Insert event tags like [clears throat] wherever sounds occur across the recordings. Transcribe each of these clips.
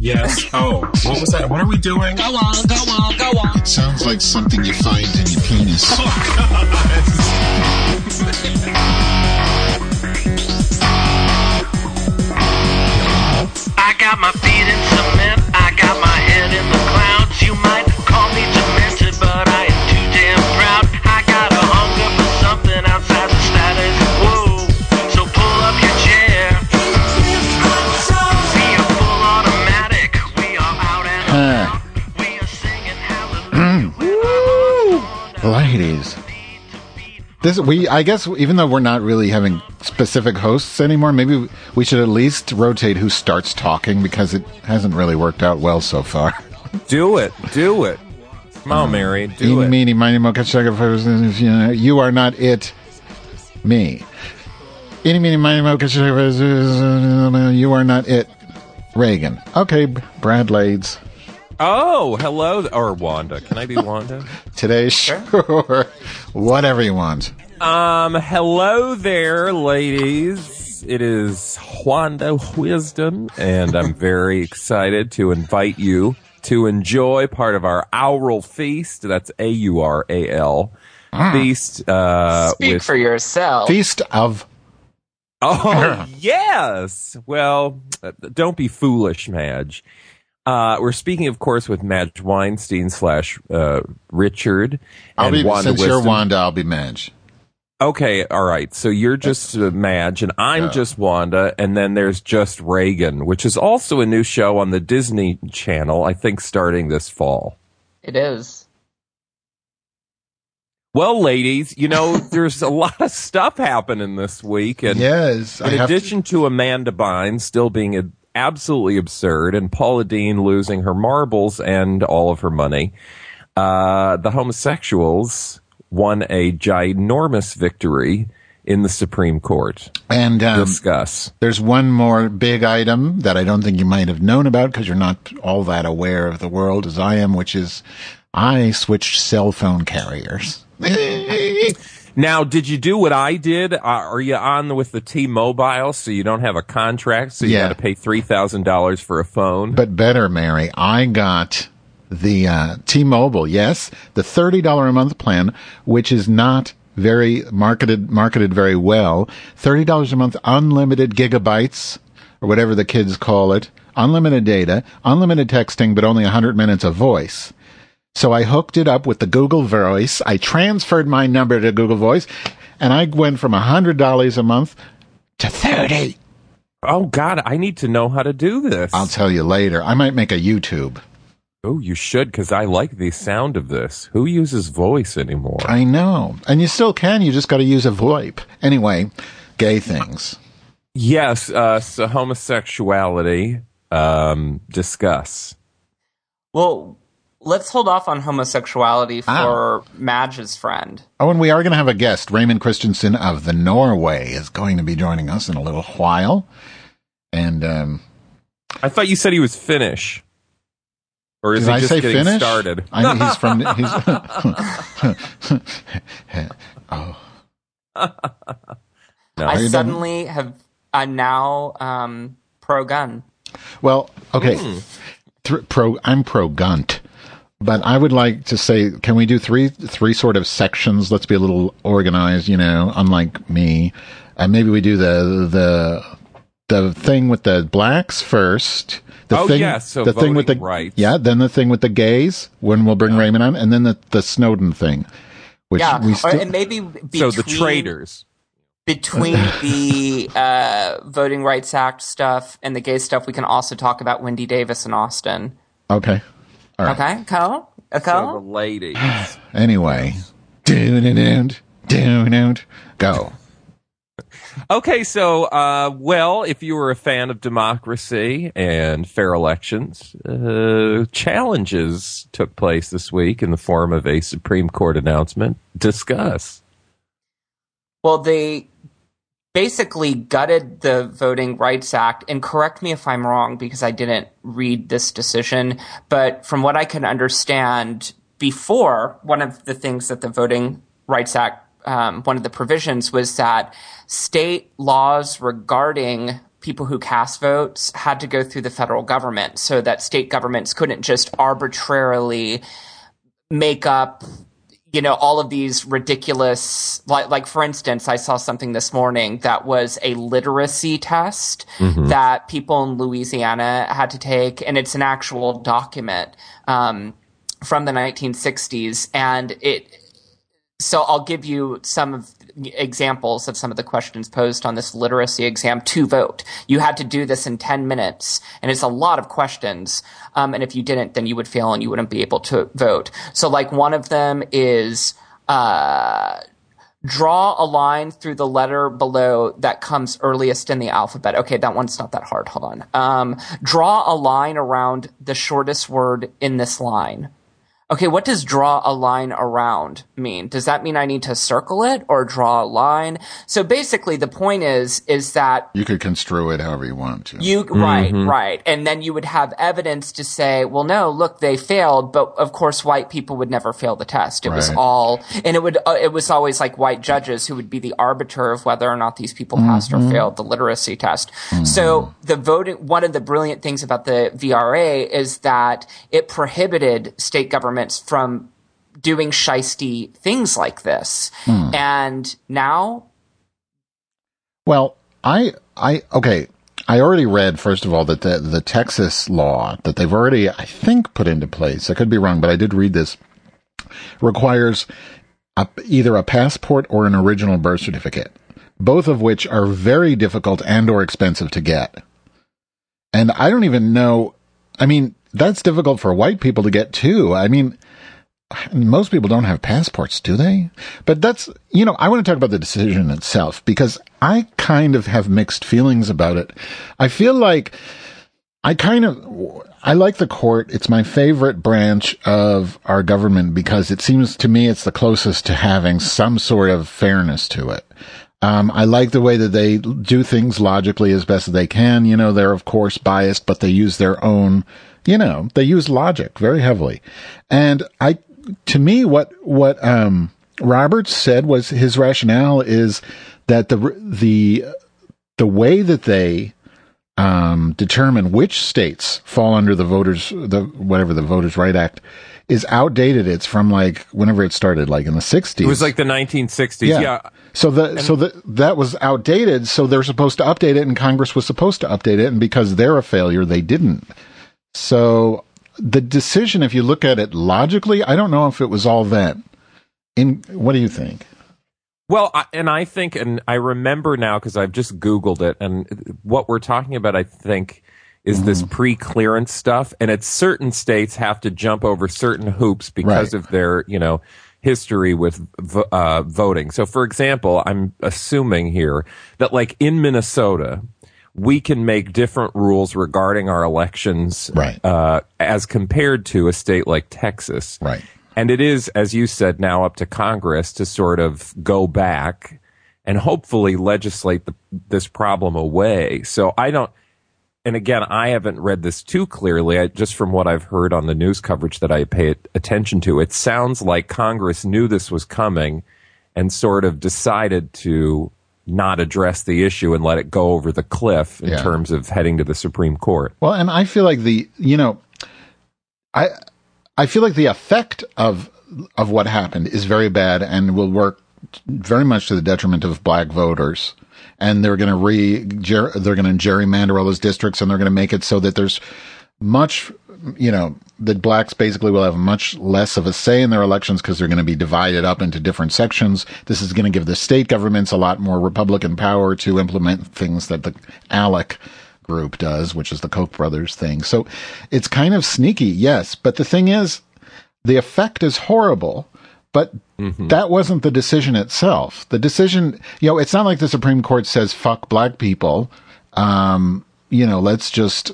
Yes. Oh, what was that? What are we doing? Go on, go on, go on. It Sounds like something you find in your penis. I got my feet in cement, I got my head in the clouds. You might This we I guess even though we're not really having specific hosts anymore, maybe we should at least rotate who starts talking because it hasn't really worked out well so far. Do it. Do it. Come on, Mary. Do it. meeny, miny, mo, catch, sucker, first, you You are not it. Me. Eeny, meeny, miny, mo, catch, sucker, first, You are not it. Reagan. Okay, Brad Lades. Oh, hello. Or Wanda. Can I be Wanda? [laughs] Today, sure. [laughs] Whatever you want. Um, hello there, ladies. It is Wanda Wisdom, and I'm very [laughs] excited to invite you to enjoy part of our Aural Feast. That's A U R A L feast. Uh, Speak with for yourself. Feast of. Oh, yes. Well, uh, don't be foolish, Madge. Uh, we're speaking, of course, with Madge Weinstein slash uh, Richard I'll and be, Wanda since you're Wanda, I'll be Madge. Okay, all right. So you're just uh, Madge, and I'm just Wanda, and then there's just Reagan, which is also a new show on the Disney Channel. I think starting this fall. It is. Well, ladies, you know [laughs] there's a lot of stuff happening this week, and Yes. In have addition to Amanda Bynes still being a, absolutely absurd and Paula Deen losing her marbles and all of her money, uh, the homosexuals won a ginormous victory in the Supreme Court. and um, Discuss. there's one more big item that I don't think you might have known about because you're not all that aware of the world as I am, which is I switched cell phone carriers. [laughs] Now, did you do what I did? Uh, are you on with the T-Mobile so you don't have a contract, so you Yeah. got to pay three thousand dollars for a phone? But better, Mary, I got the uh, T-Mobile, yes, the thirty dollar a month plan, which is not very marketed marketed very well. Thirty dollars a month, unlimited gigabytes or whatever the kids call it, unlimited data, unlimited texting, but only hundred minutes of voice. So I hooked it up with the Google Voice. I transferred my number to Google Voice, and I went from hundred dollars a month to thirty. oh God, I need to know how to do this. I'll tell you later. I might make a YouTube. Oh, you should, because I like the sound of this. Who uses voice anymore? I know. And you still can. You just got to use a VoIP. Anyway, gay things. yes, uh, so homosexuality. Um, discuss. Well, let's hold off on homosexuality Ah. for Madge's friend. Oh, and we are going to have a guest. Raymond Christensen of the Norway is going to be joining us in a little while. And um, I thought you said he was Finnish. Or is did he I just say getting Finnish? started? I, he's from. [laughs] He's, [laughs] oh. No. [laughs] I you done? suddenly have. I'm now um, pro gun. Well, okay. Hmm. Thr pro, I'm pro Gunt, but I would like to say, can we do three three sort of sections? Let's be a little organized, you know. Unlike me, and maybe we do the the the thing with the blacks first. The Oh, thing, yes, so the thing with the rights. yeah, then the thing with the gays when we'll bring Raymond on, and then the the Snowden thing, which Yeah, we or- and maybe between, so the traitors. between [laughs] the uh, Voting Rights Act stuff and the gay stuff, we can also talk about Wendy Davis in Austin. okay. All right. Okay, cool. So the ladies. [sighs] Anyway, doon doon doon doon go. Okay, so, uh, well, if you were a fan of democracy and fair elections, uh, challenges took place this week in the form of a Supreme Court announcement. Discuss. Well, they basically gutted the Voting Rights Act, and correct me if I'm wrong because I didn't read this decision, but from what I can understand, before one of the things that the Voting Rights Act, um, one of the provisions was that state laws regarding people who cast votes had to go through the federal government so that state governments couldn't just arbitrarily make up you know all of these ridiculous like like for instance i saw something this morning that was a literacy test that people in louisiana had to take and it's an actual document um, from the 1960s and it so I'll give you some of examples of some of the questions posed on this literacy exam to vote. You had to do this in 10 minutes, and it's a lot of questions. Um, and if you didn't, then you would fail and you wouldn't be able to vote. So, like, one of them is uh, draw a line through the letter below that comes earliest in the alphabet. Okay, that one's not that hard. Hold on. Um, draw a line around the shortest word in this line. Okay, what does draw a line around mean? Does that mean I need to circle it or draw a line? So basically the point is, is that You could construe it however you want to. you, right, mm-hmm. right. And then you would have evidence to say, well, no, look, they failed, but of course white people would never fail the test. It was all, and it would, uh, it was always like white judges who would be the arbiter of whether or not these people passed or mm-hmm. failed the literacy test. Mm-hmm. So the voting, one of the brilliant things about the VRA is that it prohibited state governments from doing shisty things like this. Hmm. And now Well, I, I, okay. I already read, first of all, that the, the Texas law that they've already, I think, put into place, I could be wrong, but I did read this, requires a, either a passport or an original birth certificate, both of which are very difficult and or expensive to get. And I don't even know, I mean, that's difficult for white people to get too. I mean, most people don't have passports, do they? But that's, you know, I want to talk about the decision itself because I kind of have mixed feelings about it. I feel like I kind of, I like the court. It's my favorite branch of our government because it seems to me it's the closest to having some sort of fairness to it. Um, I like the way that they do things logically as best as they can. You know, they're of course biased, but they use their own, you know, they use logic very heavily. And I, to me, what, what, um, Roberts said was his rationale is that the, the, the way that they, um, determine which states fall under the voters, the, whatever the Voters' Right Act is outdated. It's from like whenever it started, like in the 60s. It was like the 1960s. Yeah. So the so the that was outdated. So they're supposed to update it, and Congress was supposed to update it, and because they're a failure, they didn't. So the decision, if you look at it logically, I don't know if it was all that. In what do you think? Well, I, and I think, and I remember now because I've just Googled it, and what we're talking about, I think, is this Mm-hmm. pre-clearance stuff, and it's certain states have to jump over certain hoops because Right. of their, you know, history with uh, voting. So, for example, I'm assuming here that, like in Minnesota, we can make different rules regarding our elections, Right. Uh, as compared to a state like Texas, Right. and it is, as you said, now up to Congress to sort of go back and hopefully legislate the, this problem away. So I don't, and again, I haven't read this too clearly. I, just from what I've heard on the news coverage that I pay attention to, it sounds like Congress knew this was coming and sort of decided to not address the issue and let it go over the cliff in Yeah. terms of heading to the Supreme Court. Well, and I feel like the you know, I I feel like the effect of of what happened is very bad and will work very much to the detriment of black voters. And they're going to re ger, they're going to gerrymander all those districts, and they're going to make it so that there's much, you know, that blacks basically will have much less of a say in their elections because they're going to be divided up into different sections. This is going to give the state governments a lot more Republican power to implement things that the ALEC group does, which is the Koch brothers thing. So it's kind of sneaky, yes. But the thing is, the effect is horrible. But that wasn't the decision itself. The decision, you know, it's not like the Supreme Court says fuck black people. Um, you know, let's just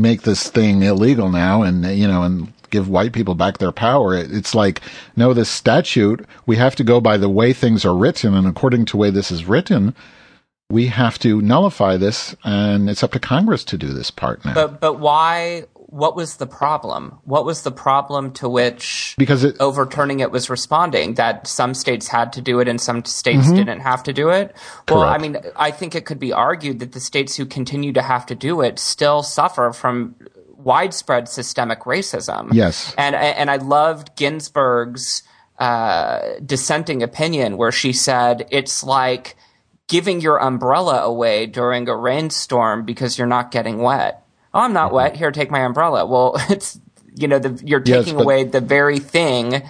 make this thing illegal now and you know and give white people back their power. It, it's like no, this statute we have to go by the way things are written, and according to the way this is written, we have to nullify this, and it's up to Congress to do this part now. But but why what was the problem? What was the problem to which Because it, overturning it was responding that some states had to do it and some states didn't have to do it. Well, I Mm-hmm. Mean, I think it could be argued that the states who continue to have to do it still suffer from widespread systemic racism. Yes. And and I loved Ginsburg's uh, dissenting opinion where she said it's like giving your umbrella away during a rainstorm because you're not getting wet. Oh, I'm not wet. Here, take my umbrella. Well, [laughs] it's you know the, you're Yes, taking but- away the very thing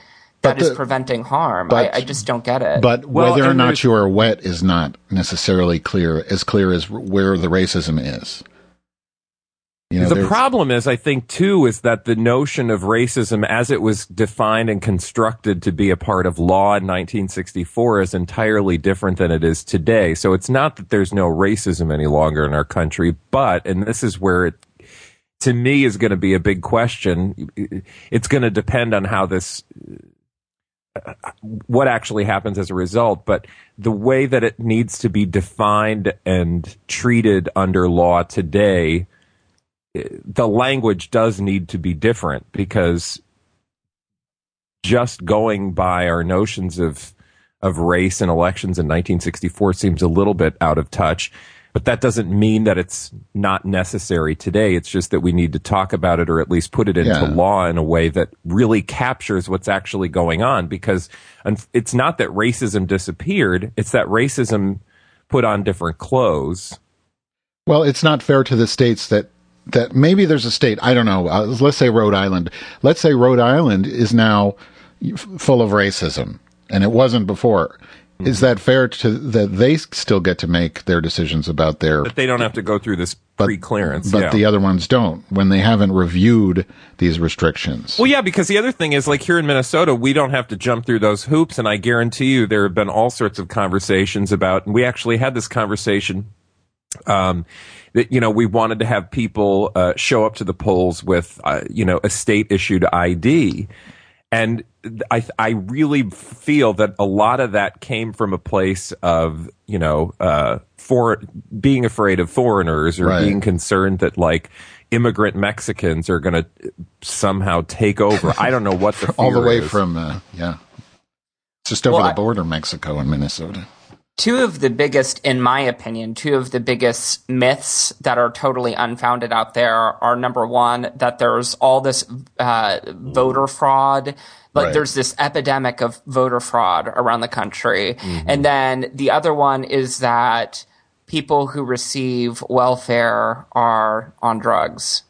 that is the- preventing harm. but- I, I just don't get it. but Well, whether or not you are wet is not necessarily clear, as clear as where the racism is. You know, the problem is, I think, too, is that the notion of racism as it was defined and constructed to be a part of law in 1964 is entirely different than it is today. So it's not that there's no racism any longer in our country, but, and this is where it, to me, is going to be a big question. It's going to depend on how this, uh, what actually happens as a result, but the way that it needs to be defined and treated under law today the language does need to be different because just going by our notions of of race and elections in 1964 seems a little bit out of touch but that doesn't mean that it's not necessary today it's just that we need to talk about it or at least put it into Yeah. law in a way that really captures what's actually going on because it's not that racism disappeared it's that racism put on different clothes Well, it's not fair to the states that that maybe there's a state I don't know. Uh, let's say Rhode Island. Let's say Rhode Island is now f- full of racism, and it wasn't before. Is that fair to that they still get to make their decisions about their but they don't have to go through this pre-clearance but yeah. the other ones don't when they haven't reviewed these restrictions. Well, yeah, because the other thing is, like here in Minnesota, we don't have to jump through those hoops, and I guarantee you, there have been all sorts of conversations about. And we actually had this conversation. Um, that you know, we wanted to have people uh, show up to the polls with, uh, you know, a state issued ID, and I I really feel that a lot of that came from a place of you know, uh, for being afraid of foreigners or Right. being concerned that like immigrant Mexicans are going to somehow take over. I don't know what the [laughs] all the way is. from uh, yeah, just over Well, the I- border, Mexico and Minnesota. Two of the biggest, in my opinion, two of the biggest myths that are totally unfounded out there are number one, that there's all this uh, voter fraud. Like Right. there's this epidemic of voter fraud around the country. Mm-hmm. And then the other one is that people who receive welfare are on drugs.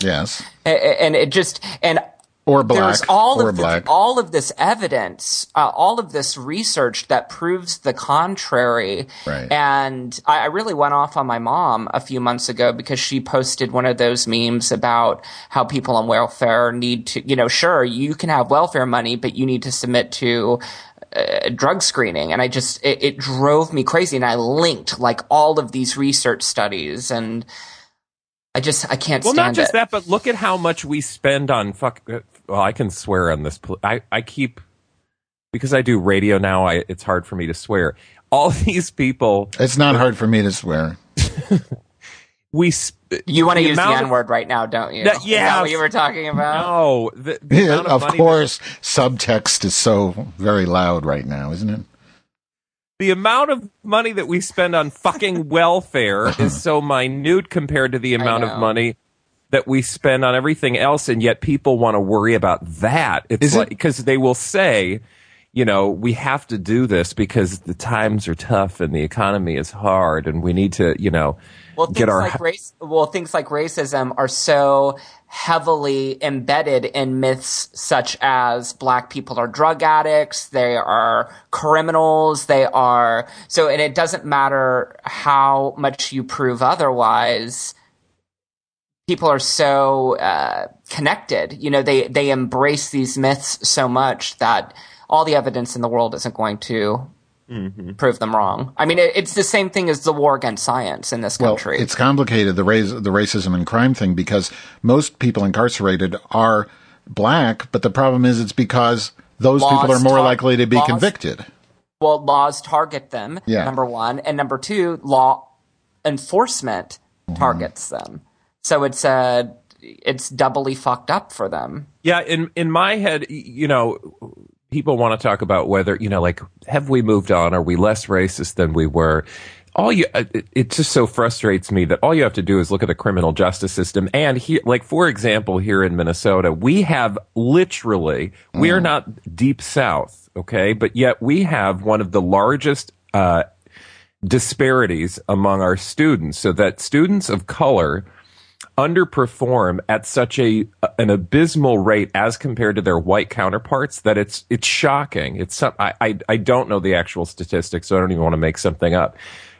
Yes, [laughs] And it just, and or black, there's all or of black. This, all of this evidence, uh, all of this research that proves the contrary. Right. And I, I really went off on my mom a few months ago because she posted one of those memes about how people on welfare need to, you know, sure you can have welfare money, but you need to submit to uh, drug screening and i just it, it drove me crazy and i linked like all of these research studies and i just i can't Well, stand not just it that, but look at how much we spend on fuck. Well, I can swear on this. pl- I I keep because I do radio now. I it's hard for me to swear. All [laughs] these people It's not hard for me to swear. we. Sp- You want to use the amount of- N word right now, don't you? That- Is yeah. that what you were talking about? No, the, the Yeah, amount of money that- course, subtext is so very loud right now, isn't it? the amount of money that we spend on fucking welfare [laughs] is so minute compared to the amount of money that we spend on everything else, and yet people want to worry about that. It's Is like because they will say, you know, we have to do this because the times are tough and the economy is hard, and we need to, you know, Well, get our like race. Well, things like racism are so heavily embedded in myths such as black people are drug addicts, they are criminals, they are so, and it doesn't matter how much you prove otherwise. People are so uh, connected. You know, they they embrace these myths so much that all the evidence in the world isn't going to prove them wrong. I mean, it, it's the same thing as the war against science in this Well, country. it's complicated the race, the racism and crime thing because most people incarcerated are black, but the problem is it's because those Laws people are more tar- likely to be laws- convicted. well, laws target them. Yeah. Number one, and number two, law enforcement Mm-hmm. targets them. So it's a it's doubly fucked up for them. Yeah, in in my head, you know, people want to talk about whether you know, like, have we moved on? Are we less racist than we were? All you, uh, it, it just so frustrates me that all you have to do is look at the criminal justice system. And here, like, for example, here in Minnesota, we have literally, we are not deep south, okay, but yet we have one of the largest uh, disparities among our students, so that students of color underperform at such a an abysmal rate as compared to their white counterparts that it's it's shocking. It's some, I, I I don't know the actual statistics, so I don't even want to make something up,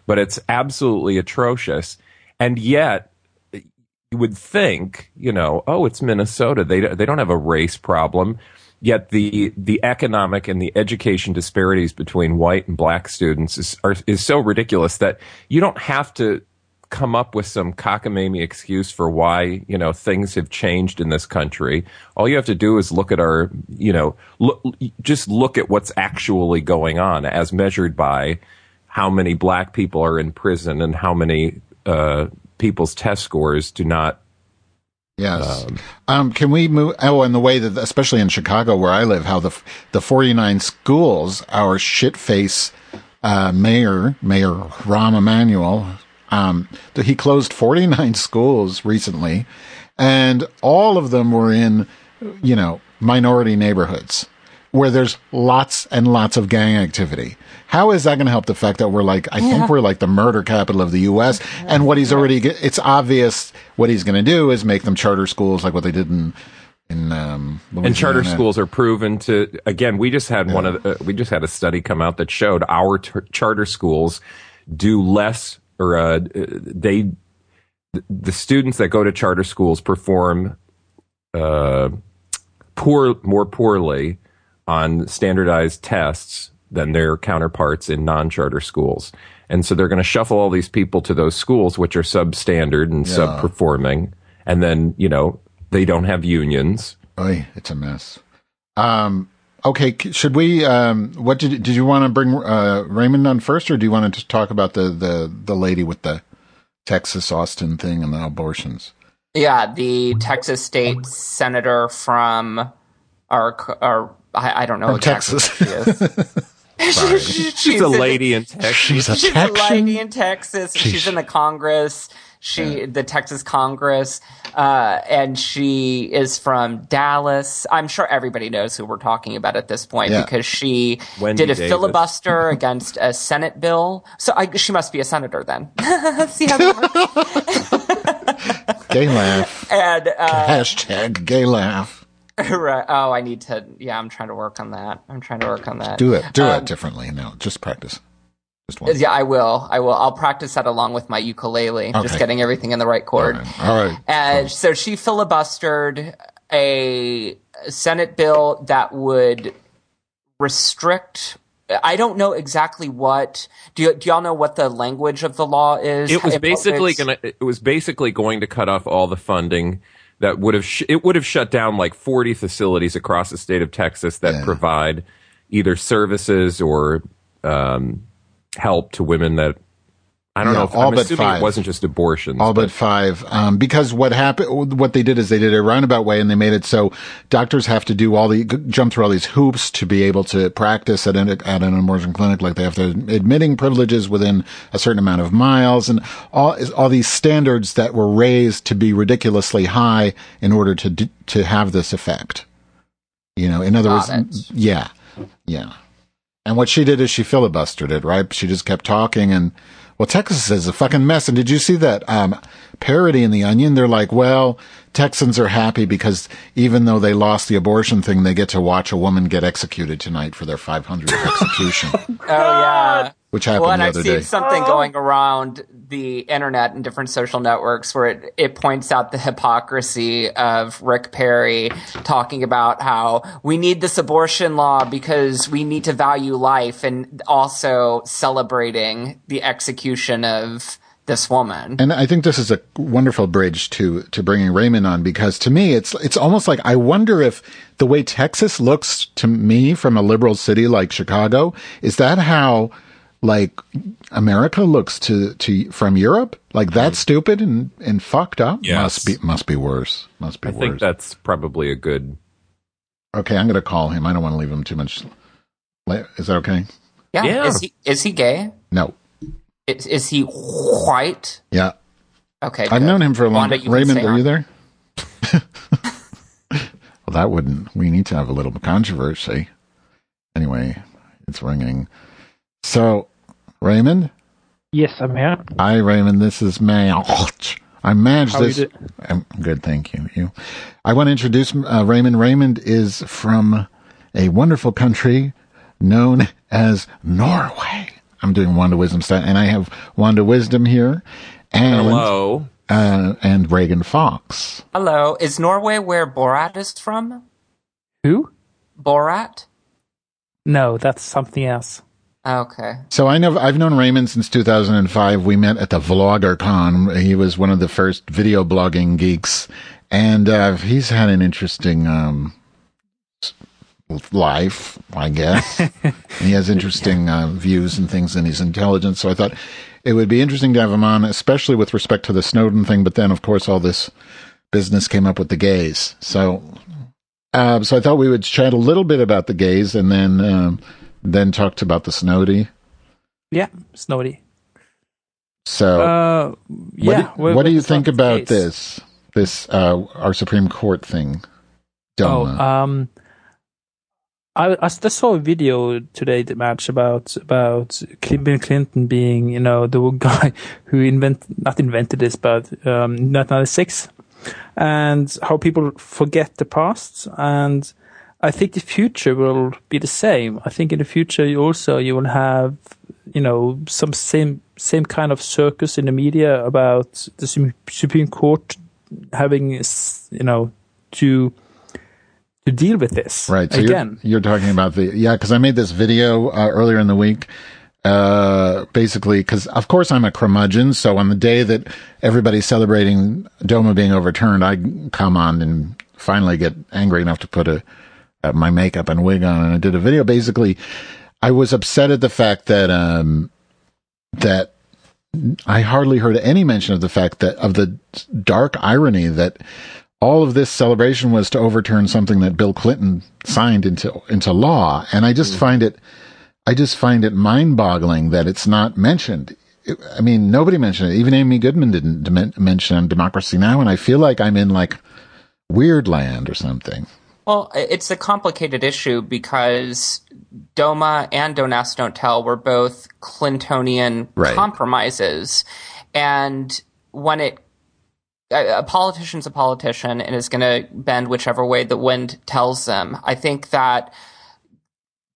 but it's absolutely atrocious. And yet, you would think, you know, oh, it's Minnesota. They they don't have a race problem. Yet the the economic and the education disparities between white and black students is are, is so ridiculous that you don't have to come up with some cockamamie excuse for why you know things have changed in this country. All you have to do is look at our you know look, just look at what's actually going on as measured by how many black people are in prison and how many uh, people's test scores do not Yes. Um, can we move? Oh, and the way that, especially in Chicago where I live, how the the 49 schools, our shit face uh, mayor, Mayor Rahm Emanuel, um, th- he closed 49 [laughs] schools recently, and all of them were in, you know, minority neighborhoods where there's lots and lots of gang activity. How is that going to help the fact that we're like, I think we're like the murder capital of the U.S. And what he's already, it's obvious what he's going to do is make them charter schools like what they did in, in, um, and charter schools are proven to again we just had one of the, uh, we just had a study come out that showed our t- charter schools do less or uh, they the students that go to charter schools perform uh, poor more poorly on standardized tests than their counterparts in non-charter schools. And so they're going to shuffle all these people to those schools which are substandard and subperforming. And then you know they don't have unions. Oy, it's a mess. Um, okay, should we? Um, what did did you want to bring uh, Raymond on first, or do you want to just talk about the the the lady with the Texas Austin thing and the abortions? Yeah, the Texas state senator from our our I, I don't know From exactly Texas. she is. [laughs] she's a lady in Texas She's a She's a lady in Texas. She's, She's- in the Congress. She, the Texas Congress, uh, and she is from Dallas. I'm sure everybody knows who we're talking about at this point Yeah. because she Wendy did a Davis. filibuster [laughs] against a Senate bill. So I, she must be a senator then. [laughs] See how that works? [laughs] Gay laugh. And uh, Hashtag gay laugh. right, oh, I need to. Yeah, I'm trying to work on that. I'm trying to work on that. Do it. Do Um, it differently. No, just practice. Just one. Yeah, I will. I will. I'll practice that along with my ukulele, just getting everything in the right chord. right. All right. And so she filibustered a Senate bill that would restrict. I don't know exactly what. Do, you, do y'all know what the language of the law is? it was basically going to it was basically going to cut off all the funding that would have sh- it would have shut down like 40 facilities across the state of Texas that Yeah. provide either services or um, help to women that I don't Yeah, know if all I'm but assuming five. it wasn't just abortions. All but five. Um, because what happened, what they did is they did a roundabout way and they made it so doctors have to do all the, jump through all these hoops to be able to practice at an, at an abortion clinic. Like they have to admitting privileges within a certain amount of miles and all, all these standards that were raised to be ridiculously high in order to, d- to have this effect. You know, in other Got words, it. yeah, yeah. And what she did is she filibustered it, right? She just kept talking and, well, Texas is a fucking mess. And did you see that, um, parody in The Onion? They're like, well, Texans are happy because even though they lost the abortion thing, they get to watch a woman get executed tonight for their 500th [laughs] execution, oh, oh yeah. which happened Well, and the I've other seen something oh. going around the internet and different social networks where it, it points out the hypocrisy of Rick Perry talking about how we need this abortion law because we need to value life and also celebrating the execution of this woman. And I think this is a wonderful bridge to to bringing Raymond on because to me it's it's almost like I wonder if the way Texas looks to me from a liberal city like Chicago is that how like America looks to to from Europe. Like that's hmm. stupid and and fucked up. Yes. Must be must be worse. Must be I worse. think that's probably a good. okay, I'm gonna call him. I don't want to leave him too much. Is that okay? Yeah. Yeah. Is he is he gay? No. Is, is he white? Yeah, Okay. I've good. known him for a long. Wanda, you can Raymond, are on. you there? [laughs] well, that wouldn't. We need to have a little controversy. Anyway, it's ringing. So, Raymond. Yes, I'm here. Hi, Raymond. This is Madge. I managed How this. do- I'm good, thank you. You. I want to introduce uh, Raymond. Raymond is from a wonderful country known as Norway. I'm doing Wanda Wisdom stuff, and I have Wanda Wisdom here, and Hello. uh, and Reagan Fox. Hello. Is Norway where Borat is from? Who? Borat? No, that's something else. Okay. So I know I've known Raymond since 2005. We met at the VloggerCon. He was one of the first video blogging geeks, and uh, he's had an interesting um, s- life, I guess. [laughs] he has interesting uh, views and things, and he's intelligent. So I thought it would be interesting to have him on, especially with respect to the Snowden thing. But then, of course, all this business came up with the gays. So, uh, so I thought we would chat a little bit about the gays, and then um, then talked about the Snowdy. Yeah, Snowdy. So, Uh, what, yeah. do, we- what do you think about case. this? This uh, our Supreme Court thing, Oh, um, I, I saw a video today that match about about Bill Clinton being you know the [laughs] guy who invent not invented this but um 1996 and how people forget the past and I think the future will be the same. I think in the future you also you will have you know some same same kind of circus in the media about the Supreme Court having you know to to deal with this right. So again. You're, you're talking about the yeah, because I made this video uh, earlier in the week. Uh, basically, because of course I'm a curmudgeon, so on the day that everybody's celebrating Doma being overturned, I come on and finally get angry enough to put a uh, my makeup and wig on, and I did a video. Basically, I was upset at the fact that um that I hardly heard any mention of the fact that of the dark irony that all of this celebration was to overturn something that Bill Clinton signed into into law, and I just mm. find it, I just find it mind-boggling that it's not mentioned. It- I mean, nobody mentioned it. Even Amy Goodman didn't dem- mention Democracy Now, and I feel like I'm in like weird land or something. Well, it's a complicated issue because DOMA and Don't Ask, Don't Tell were both Clintonian Right. compromises. And when it, a, politician's a politician and is going to bend whichever way the wind tells them. I think that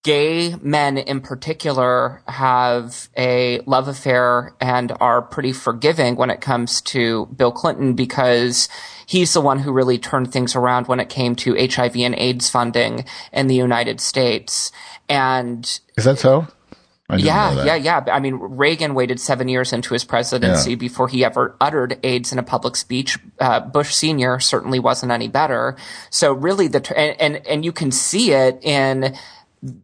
gay men in particular have a love affair and are pretty forgiving when it comes to Bill Clinton because he's the one who really turned things around when it came to HIV and AIDS funding in the United States. And Is that so? I didn't know yeah, yeah, yeah. I mean, Reagan waited seven years into his presidency Yeah. before he ever uttered AIDS in a public speech. Uh, Bush Senior certainly wasn't any better. So really, the tr- and, and and you can see it in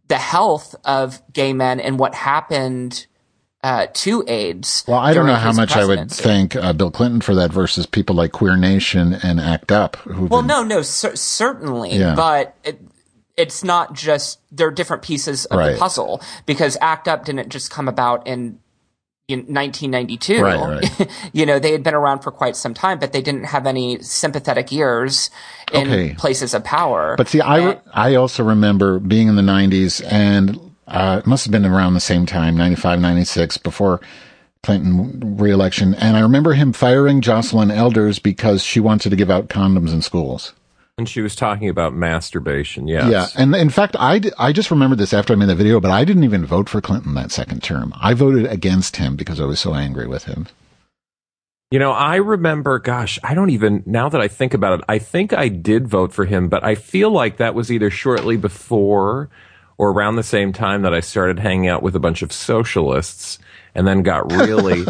the health of gay men and what happened uh, to AIDS. Well, I don't know how much I would thank uh, Bill Clinton for that versus people like Queer Nation and ACT UP. Who Well, no, no, cer- certainly, Yeah. but it, it's not just they're different pieces of Right. the puzzle because ACT UP didn't just come about in. In 1992, Right, right. [laughs] you know, they had been around for quite some time, but they didn't have any sympathetic ears in Okay. places of power. But see, I, And- I also remember being in the 90s, and uh, it must have been around the same time, 95, 96, before Clinton reelection. And I remember him firing Joycelyn Elders because she wanted to give out condoms in schools. And she was talking about masturbation. Yes. Yeah. And in fact, I, d- I just remembered this after I made the video, but I didn't even vote for Clinton that second term. I voted against him because I was so angry with him. You know, I remember, gosh, I don't even, now that I think about it, I think I did vote for him, but I feel like that was either shortly before or around the same time that I started hanging out with a bunch of socialists and then got really,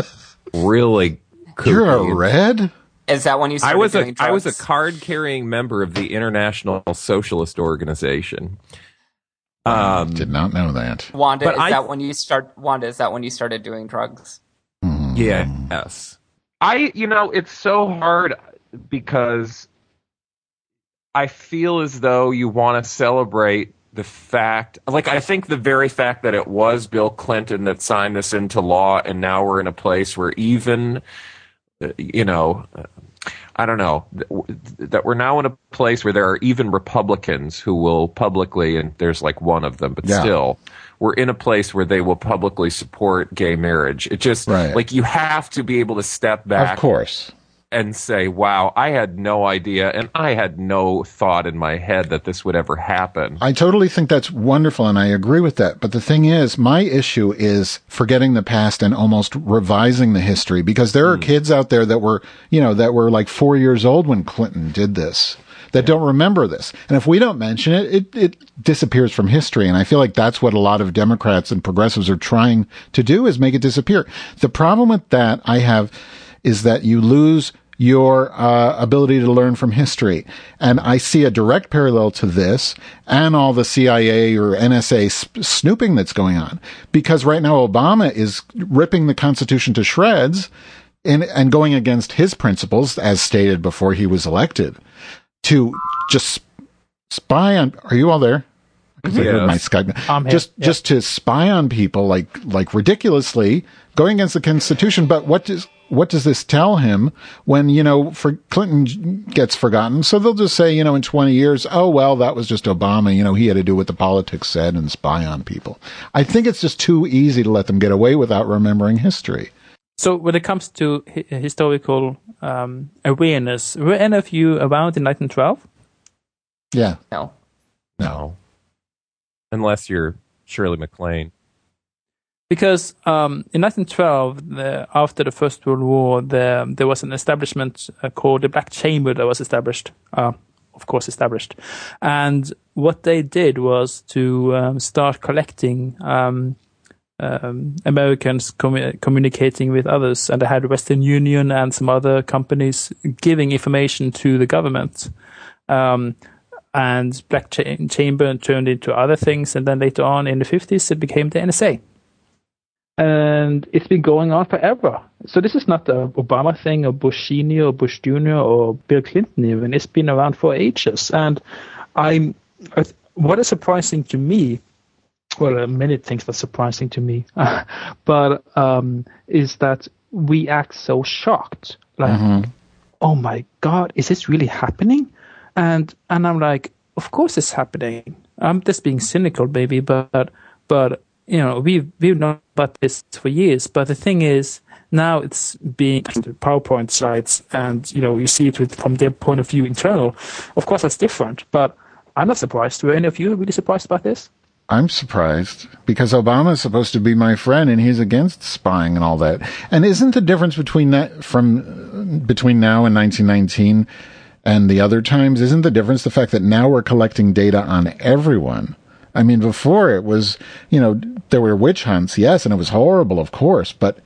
[laughs] really You're a red? Is that when you I started was a doing I was a card carrying member of the International Socialist Organization. Um, Did not know that. Wanda, But is I- that when you start? Wanda, is that when you started doing drugs? yeah, yes. I, you know, it's so hard because I feel as though you want to celebrate the fact, like, I think the very fact that it was Bill Clinton that signed this into law, and now we're in a place where even, uh, you know, I don't know, that we're now in a place where there are even Republicans who will publicly, and there's like one of them, but Yeah. still, we're in a place where they will publicly support gay marriage. It just, Right. like, you have to be able to step back Of course. And say, wow, I had no idea, and I had no thought in my head that this would ever happen. I totally think that's wonderful and I agree with that. But the thing is, my issue is forgetting the past and almost revising the history because there are hmm. kids out there that were, you know, that were like four years old when Clinton did this that don't remember this. And if we don't mention it, it, it disappears from history. And I feel like that's what a lot of Democrats and progressives are trying to do is make it disappear. The problem with that I have is that you lose your uh, ability to learn from history. And I see a direct parallel to this and all the CIA or NSA sp- snooping that's going on. Because right now Obama is ripping the Constitution to shreds and, and going against his principles, as stated before he was elected, to just spy on. Are you all there? Because I heard my Skype. I'm. Just Yeah. just to spy on people like like ridiculously going against the Constitution. But what does what does this tell him when you know for Clinton gets forgotten? So they'll just say you know in twenty years, oh well, that was just Obama. You know he had to do what the politics said and spy on people. I think it's just too easy to let them get away without remembering history. So when it comes to hi- historical um, awareness, were any of you around in 1912? Yeah. No. No. Unless you're Shirley MacLaine. Because um, in 1912, the, after the First World War, the, there was an establishment uh, called the Black Chamber that was established, uh, of course, established. And what they did was to um, start collecting um, um, Americans commu- communicating with others, and they had Western Union and some other companies giving information to the government. Um, and Black Cha- Chamber turned into other things, and then later on in the 50s, it became the NSA and it's been going on forever. So this is not the Obama thing or Bush Senior or Bush Junior or Bill Clinton even. It's been around for ages. And I'm what is surprising to me. Well, many things are surprising to me, [laughs] but um, is that we act so shocked, like, "Oh my God, is this really happening?" And and I'm like, "Of course it's happening." I'm just being cynical, baby, but but you know we've we've known about this for years but the thing is now it's being powerpoint slides and you know you see it with, from their point of view internal of course that's different but i'm not surprised were any of you really surprised about this I'm surprised because Obama is supposed to be my friend and he's against spying and all that. And isn't the difference between that from between now and 1919 and the other times isn't the difference the fact that now we're collecting data on everyone? I mean, before it was, you know, there were witch hunts, yes, and it was horrible, of course, but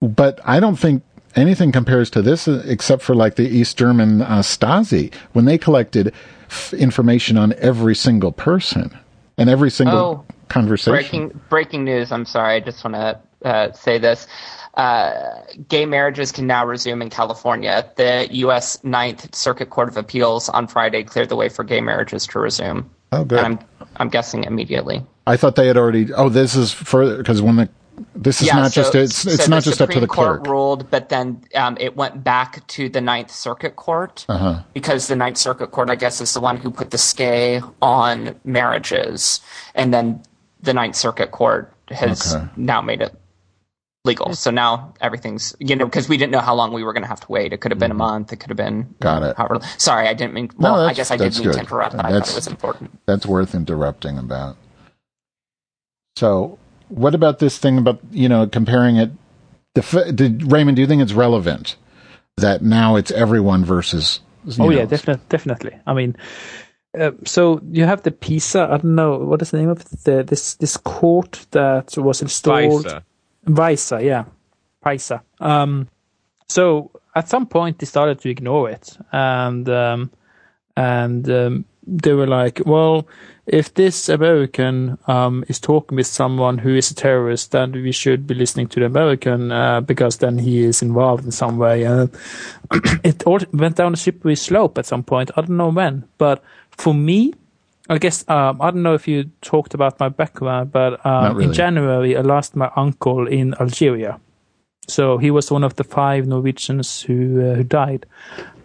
but I don't think anything compares to this uh, except for like the East German uh, Stasi when they collected f- information on every single person and every single Oh, conversation. Breaking breaking news. I'm sorry. I just want to uh, say this. Uh, gay marriages can now resume in California. The U.S. Ninth Circuit Court of Appeals on Friday cleared the way for gay marriages to resume. Oh, good. And I'm I'm guessing immediately. I thought they had already. Oh, this is further because when the this is not so- just it's it's so not just up to the Court clerk. ruled, but then um, it went back to the Ninth Circuit Court Uh-huh. because the Ninth Circuit Court, I guess, is the one who put the stay on marriages, and then the Ninth Circuit Court has Okay. now made it legal. So now everything's you know because we didn't know how long we were going to have to wait. It could have been a month. It could have been Mm-hmm. Got it. However, sorry, I didn't mean. Well, I guess I did that's mean to interrupt, but I thought That's- it was important. That's worth interrupting about. So, what about this thing about you know comparing it? The, did, Raymond, do you think it's relevant that now it's everyone versus? you oh know, yeah definitely definitely i mean uh, so you have the PISA. I don't know what is the name of? The, this this court that was installed. FISA. Visa, yeah, Visa. Um, so at some point they started to ignore it, and um, and um, they were like, well, if this American um, is talking with someone who is a terrorist, then we should be listening to the American uh, because then he is involved in some way. And [clears throat] it all went down a slippery slope at some point. I don't know when, but for me, I guess um, I don't know if you talked about my background, but um, really. in January I lost my uncle in Algeria. So he was one of the five Norwegians who uh, who died.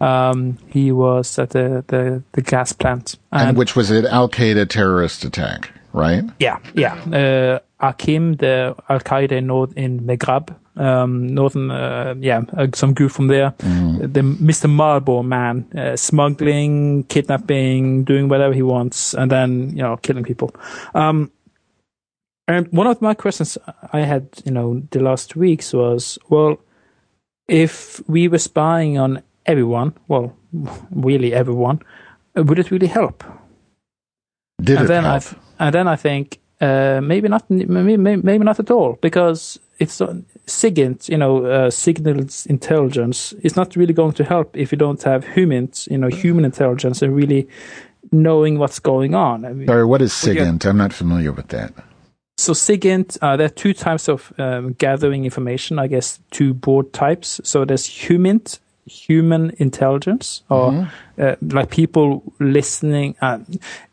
Um, he was at the, the, the gas plant, and which was an Al Qaeda terrorist attack, right? yeah, yeah. Uh, AQIM, the Al Qaeda in, North, in Maghreb, um, northern, uh, yeah, uh, some group from there. The Mr. Marlboro man, uh, smuggling, kidnapping, doing whatever he wants, and then you know killing people. Um, and one of my questions I had, you know, the last weeks was, well, if we were spying on everyone, well, [laughs] really everyone, uh, would it really help? Did and it then help? I and then I think uh, maybe not maybe, maybe not at all because it's SIGINT, you know, uh, signals intelligence is not really going to help if you don't have humans, you know, human intelligence and really knowing what's going on. I mean, Sorry, what is. SIGINT? I'm not familiar with that. so SIGINT, uh, there are two types of um, gathering information. I guess two broad types. So there's human, human intelligence, or uh, like people listening. Uh,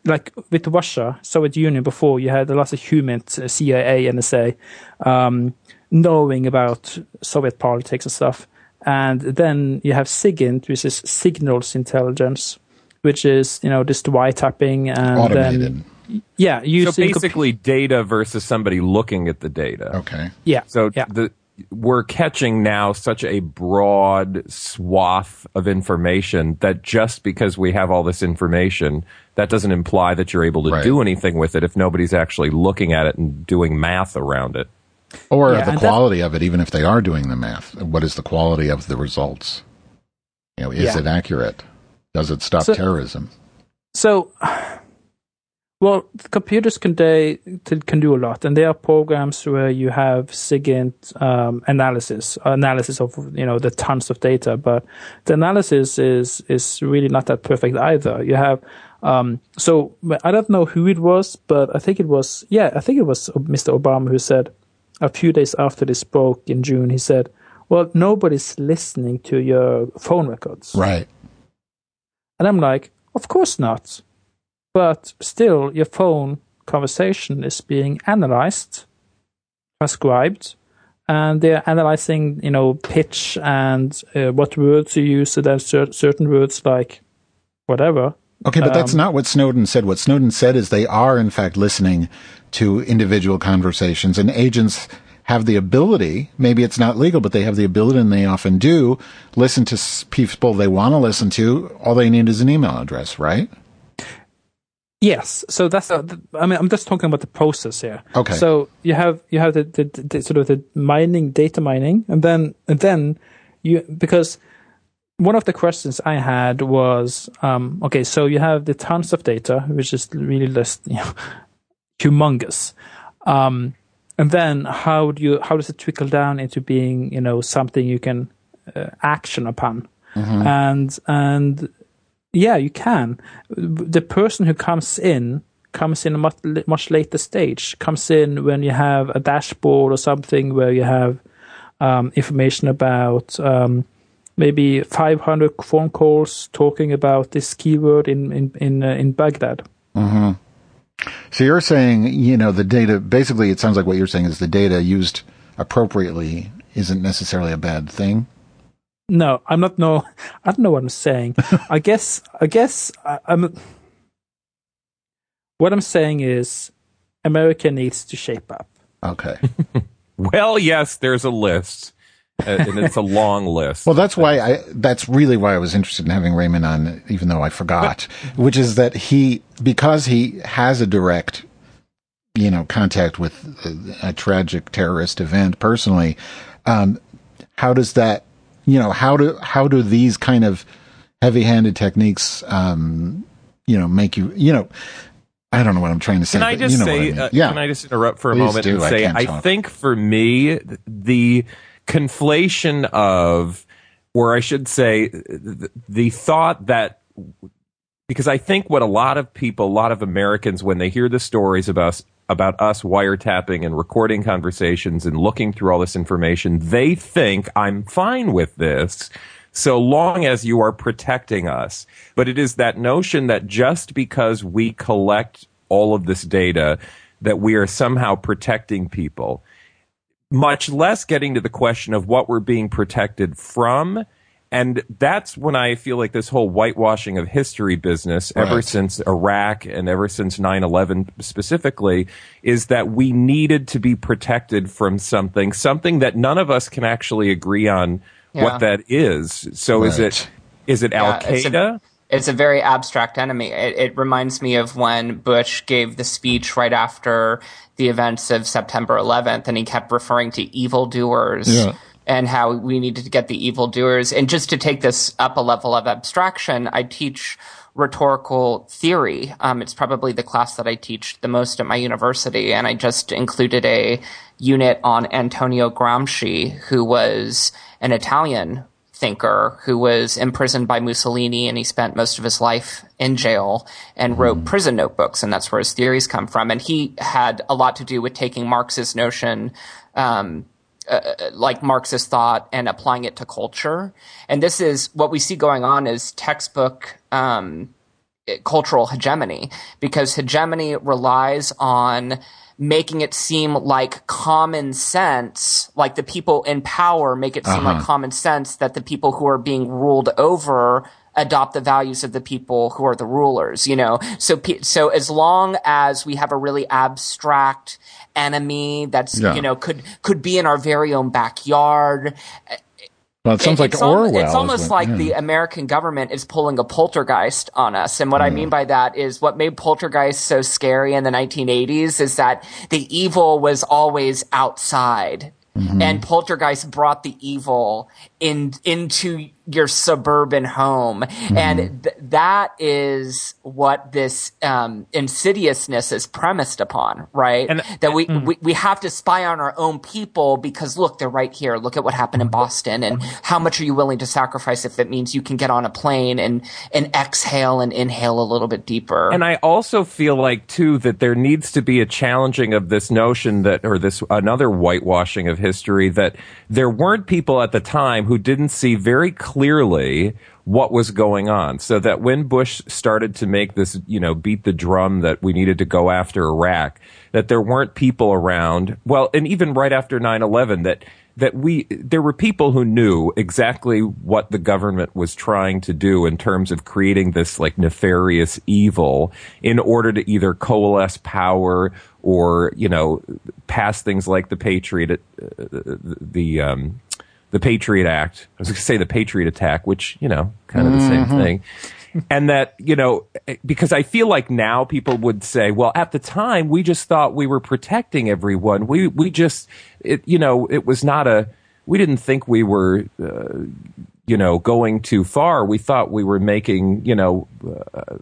like with Russia, Soviet Union before, you had a lot of human, uh, CIA, NSA, um, knowing about Soviet politics and stuff. And then you have SIGINT, which is signals intelligence, which is you know just wiretapping and Automated. then yeah, using So compu- basically, data versus somebody looking at the data. Okay. yeah. So yeah. the we're catching now such a broad swath of information that just because we have all this information, that doesn't imply that you're able to Right. do anything with it if nobody's actually looking at it and doing math around it. Or Yeah, the and that- quality of it, even if they are doing the math. What is the quality of the results? You know, is Yeah. it accurate? Does it stop So- terrorism? So, well, computers can they can do a lot, and there are programs where you have SIGINT um, analysis, analysis of you know the tons of data, but the analysis is is really not that perfect either. You have um, so I don't know who it was, but I think it was yeah, I think it was Mr. Obama who said a few days after they spoke in June, he said, "Well, nobody's listening to your phone records." Right. And I'm like, of course not. But still, your phone conversation is being analyzed, transcribed, and they're analyzing, you know, pitch and uh, what words you use. So there's cer- certain words like whatever. Okay, but that's Um, not what Snowden said. What Snowden said is they are, in fact, listening to individual conversations, and agents have the ability, maybe it's not legal, but they have the ability, and they often do, listen to people they want to listen to. All they need is an email address, right? Yes, so that's. Uh, I mean, I'm just talking about the process here. Okay. So you have you have the, the, the, the sort of the mining, data mining, and then and then you because one of the questions I had was, um, okay, so you have the tons of data, which is really just [laughs] you know, humongous, um, and then how do you how does it trickle down into being you know something you can uh, action upon, and and yeah, you can. The person who comes in comes in a much, much later stage. Comes in when you have a dashboard or something where you have um, information about um, maybe 500 phone calls talking about this keyword in in in, uh, in Baghdad. So you're saying, you know, the data, basically, it sounds like what you're saying is the data used appropriately isn't necessarily a bad thing. No, I'm not. No, [laughs] I don't know what I'm saying. [laughs] I guess. I guess I, I'm. What I'm saying is, America needs to shape up. Okay. [laughs] Well, yes, there's a list, and it's a long list. Well, that's why I, that's really why I was interested in having Raymond on, even though I forgot, which is that he, because he has a direct, you know, contact with a, a tragic terrorist event personally, um, how does that, you know, how do, how do these kind of heavy handed techniques, um, you know, make you, you know, I don't know what I'm trying to say. Can I just you know say, I mean. uh, yeah. can I just interrupt for a Please moment do. and say, can't I, think for me, the conflation of, or I should say, the, the thought that because I think what a lot of people, a lot of Americans, when they hear the stories about about us wiretapping and recording conversations and looking through all this information, they think I'm fine with this so long as you are protecting us. But it is that notion that just because we collect all of this data, that we are somehow protecting people, much less getting to the question of what we're being protected from. And that's when I feel like this whole whitewashing of history business, ever since Iraq and ever since 9 11 specifically, is that we needed to be protected from something, something that none of us can actually agree on Yeah. what that is. So is it is it Al Yeah, it's a- Qaeda? It's a very abstract enemy. It, it reminds me of when Bush gave the speech right after the events of September 11th, and he kept referring to evildoers Yeah. and how we needed to get the evildoers. And just to take this up a level of abstraction, I teach rhetorical theory. Um, it's probably the class that I teach the most at my university, and I just included a unit on Antonio Gramsci, who was an Italian thinker who was imprisoned by Mussolini and he spent most of his life in jail and wrote prison notebooks and that's where his theories come from. And he had a lot to do with taking Marx's notion um, uh, like Marxist thought and applying it to culture. And this is what we see going on is textbook um, cultural hegemony because hegemony relies on making it seem like common sense, like the people in power make it seem like uh-huh. common sense that the people who are being ruled over adopt the values of the people who are the rulers, you know? So, so as long as we have a really abstract enemy that's, Yeah. you know, could, could be in our very own backyard, Well, it sounds like it's Orwell. It's almost like yeah. the American government is pulling a poltergeist on us. And what I mean by that is what made poltergeist so scary in the 1980s is that the evil was always outside. Mm-hmm. And poltergeist brought the evil in into your suburban home, Mm-hmm. and th- that is what this um, insidiousness is premised upon, right? And- that we, we we have to spy on our own people because look, they're right here. Look at what happened in Boston, and how much are you willing to sacrifice if it means you can get on a plane and and exhale and inhale a little bit deeper? And I also feel like too that there needs to be a challenging of this notion that, or this another whitewashing of history that there weren't people at the time who didn't see very clearly what was going on. So that when Bush started to make this, you know, beat the drum that we needed to go after Iraq, that there weren't people around. Well, and even right after 9-11 that that we there were people who knew exactly what the government was trying to do in terms of creating this like nefarious evil in order to either coalesce power or you know pass things like the patriot uh, the um the patriot act i was going to say the patriot attack which you know kind of the same thing. And that you know because i feel like now people would say well at the time we just thought we were protecting everyone. We we just it you know it was not a we didn't think we were uh, you know going too far. We thought we were making you know uh,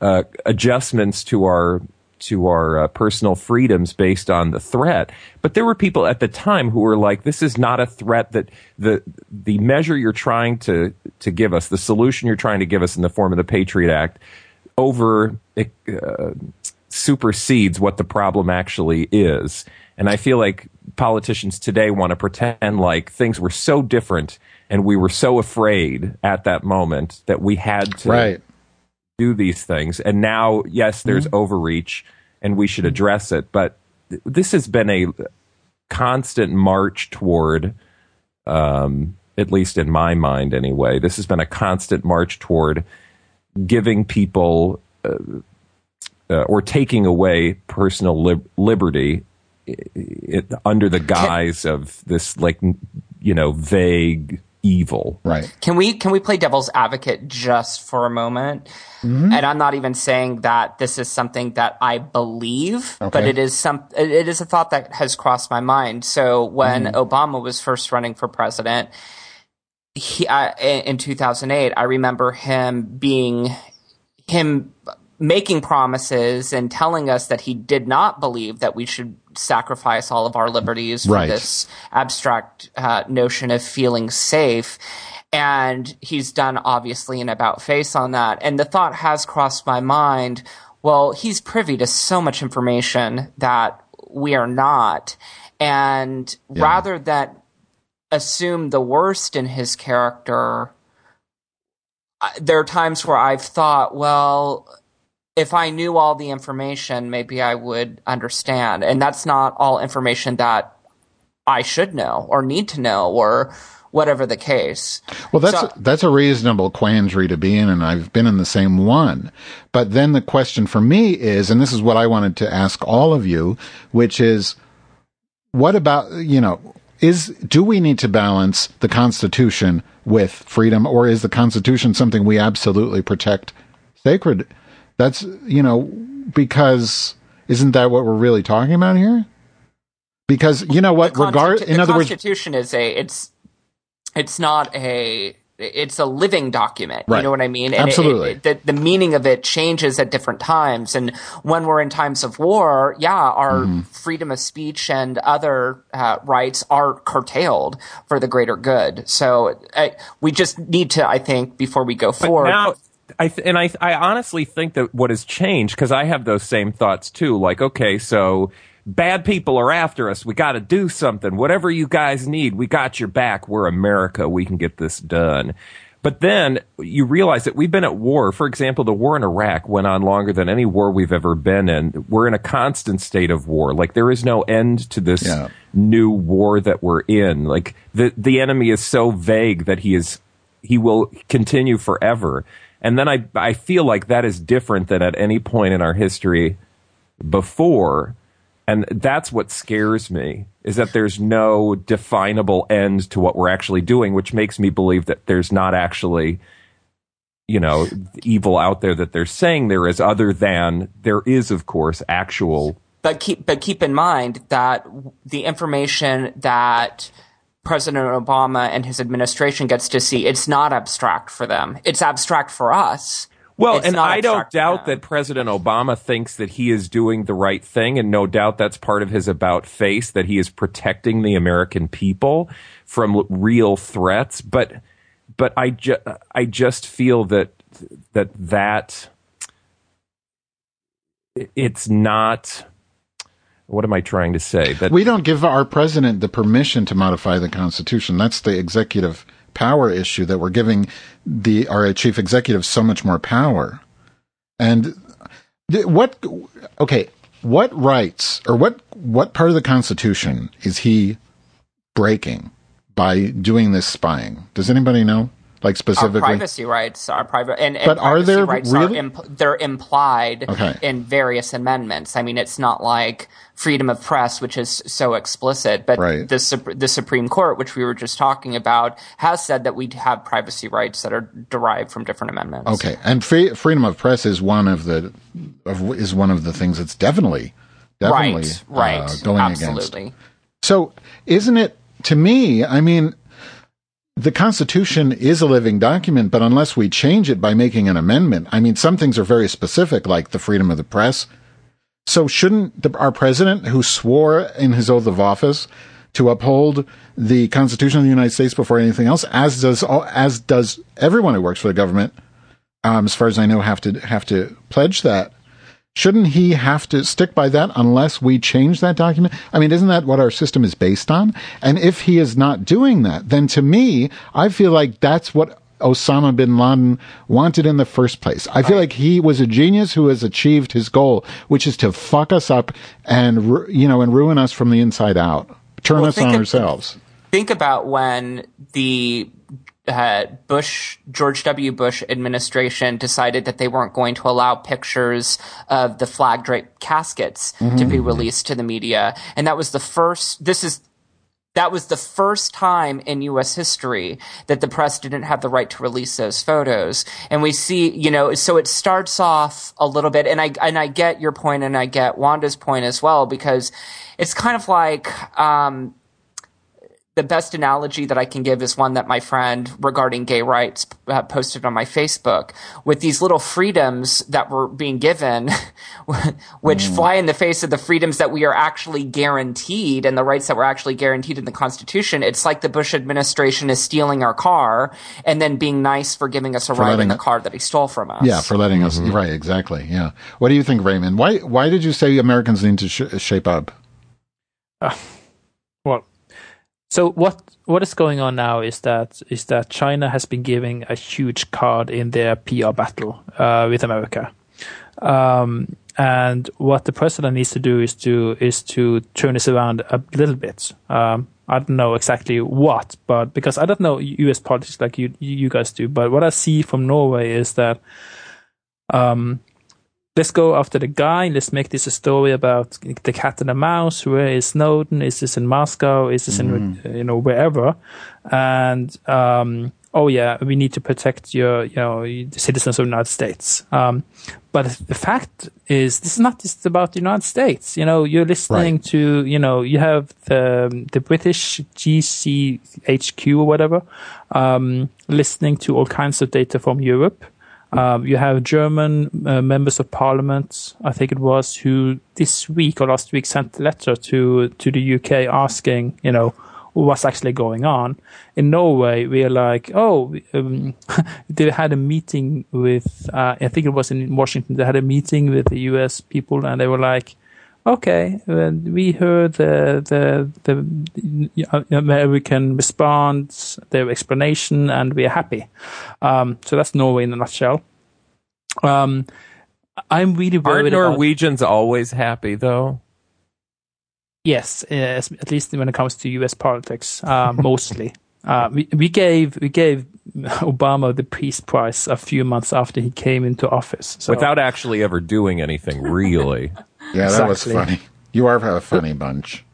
uh, adjustments to our to our uh, personal freedoms based on the threat. But there were people at the time who were like, "This is not a threat. That the the measure you're trying to to give us, the solution you're trying to give us in the form of the Patriot Act, over uh, supersedes what the problem actually is." And I feel like politicians today want to pretend like things were so different and we were so afraid at that moment that we had to right. Do these things. And now, yes, there's overreach and we should address it. But th- this has been a constant march toward, um, at least in my mind anyway, this has been a constant march toward giving people uh, uh, or taking away personal lib- liberty i- i- under the guise of this, like, you know, vague evil. Right. Can we can we play devil's advocate just for a moment? And I'm not even saying that this is something that I believe, but it is some it is a thought that has crossed my mind. So when Obama was first running for president, he uh, in in 2008, I remember him being him making promises and telling us that he did not believe that we should sacrifice all of our liberties for Right. this abstract uh, notion of feeling safe. And he's done obviously an about face on that. And the thought has crossed my mind, well, he's privy to so much information that we are not. And rather than assume the worst in his character, there are times where I've thought, well, if I knew all the information, maybe I would understand. And that's not all information that I should know or need to know or whatever the case. Well, that's So- that's a reasonable quandary to be in, and I've been in the same one. But then the question for me is, and this is what I wanted to ask all of you, which is, what about you know, is do we need to balance the Constitution with freedom, or is the Constitution something we absolutely protect sacred? That's you know, because isn't that what we're really talking about here? Because you know what, The constitu- regard in other words, the Constitution is a it's it's not a it's a living document. Right. You know what I mean? And Absolutely. it- the, the meaning of it changes at different times. And when we're in times of war, yeah, our Mm-hmm. freedom of speech and other uh, rights are curtailed for the greater good. So uh, we just need to, I think, before we go But forward. now, I th- and I I honestly think that what has changed because I have those same thoughts too. Like, okay, so bad people are after us. We got to do something. Whatever you guys need, we got your back. We're America. We can get this done. But then you realize that we've been at war. For example, the war in Iraq went on longer than any war we've ever been in. We're in a constant state of war. Like there is no end to this Yeah. new war that we're in. Like the the enemy is so vague that he is he will continue forever. And then I I feel like that is different than at any point in our history before. And that's what scares me is that there's no definable end to what we're actually doing, which makes me believe that there's not actually, you know, evil out there that they're saying there is other than there is, of course, actual. but keep but keep in mind that the information that President Obama and his administration gets to see it's not abstract for them. It's abstract for us. Well, It's and I don't doubt that President Obama thinks that he is doing the right thing, and no doubt that's part of his about face that he is protecting the American people from real threats. But, but I ju- I just feel that that that it's not. What am I trying to say? That We don't give our president the permission to modify the Constitution. That's the executive power issue that we're giving the our chief executive so much more power. And what? Okay, what rights or what what part of the Constitution is he breaking by doing this spying? Does anybody know? Like specifically, our privacy rights are private and, and But are there rights really- are imp- they're implied Okay. in various amendments i mean it's not like freedom of press which is so explicit but Right. the the supreme court which we were just talking about has said that we have privacy rights that are derived from different amendments Okay, and free, freedom of press is one of the of, is one of the things that's definitely definitely right right uh, going against. absolutely So, isn't it to me? I mean, the Constitution is a living document, but unless we change it by making an amendment, I mean, some things are very specific, like the freedom of the press. So, shouldn't the, our president, who swore in his oath of office to uphold the Constitution of the United States before anything else, as does all, as does everyone who works for the government, um, as far as I know, have to have to pledge that? Shouldn't he have to stick by that unless we change that document? I mean, isn't that what our system is based on? And if he is not doing that, then to me, I feel like that's what Osama bin Laden wanted in the first place. I feel like he was a genius who has achieved his goal, which is to fuck us up and, ru- you know, and ruin us from the inside out, turn Well, us on ourselves. think about when the uh, Bush, George W. Bush administration decided that they weren't going to allow pictures of the flag draped caskets to be released to the media. And that was the first, this is, that was the first time in U.S. history that the press didn't have the right to release those photos. And we see, you know, so it starts off a little bit, and I and I get your point, and I get Wanda's point as well, because it's kind of like, um, the best analogy that I can give is one that my friend regarding gay rights uh, posted on my Facebook with these little freedoms that were being given, [laughs] which Mm. fly in the face of the freedoms that we are actually guaranteed and the rights that were actually guaranteed in the Constitution. It's like the Bush administration is stealing our car and then being nice for giving us a ride in the it- car that he stole from us. Yeah, for letting us. Right, exactly. Yeah. What do you think, Raymond? Why why did you say Americans need to sh- shape up? Well, so what what is going on now is that is that China has been giving a huge card in their PR battle uh, with America, um, and what the president needs to do is to is to turn this around a little bit. Um, I don't know exactly what, but because I don't know U.S. politics like you you guys do, but what I see from Norway is that um, let's go after the guy. Let's make this a story about the cat and the mouse. Where is Snowden? Is this in Moscow? Is this in you know wherever? And um, oh yeah, we need to protect your you know the citizens of the United States. Um, but the fact is, this is not just about the United States. You know, you're listening Right. to you know you have the the British GCHQ or whatever, um, listening to all kinds of data from Europe. Um, you have German uh, members of parliament, I think it was, who this week or last week sent a letter to to the UK asking, you know, what's actually going on. In Norway, we are like, oh, um, [laughs] they had a meeting with, uh, I think it was in Washington. They had a meeting with the US people, and they were like, okay, we heard the the the uh, American response, their explanation, and we are happy. Um, so that's Norway in a nutshell. Um, I'm really Aren't worried about Norwegians always happy though? yes, yes, at least when it comes to U.S. politics, uh, [laughs] mostly. Uh, we, we gave we gave Obama the Peace Prize a few months after he came into office. So Without actually ever doing anything, really. [laughs] Yeah, that was funny. You are a funny bunch.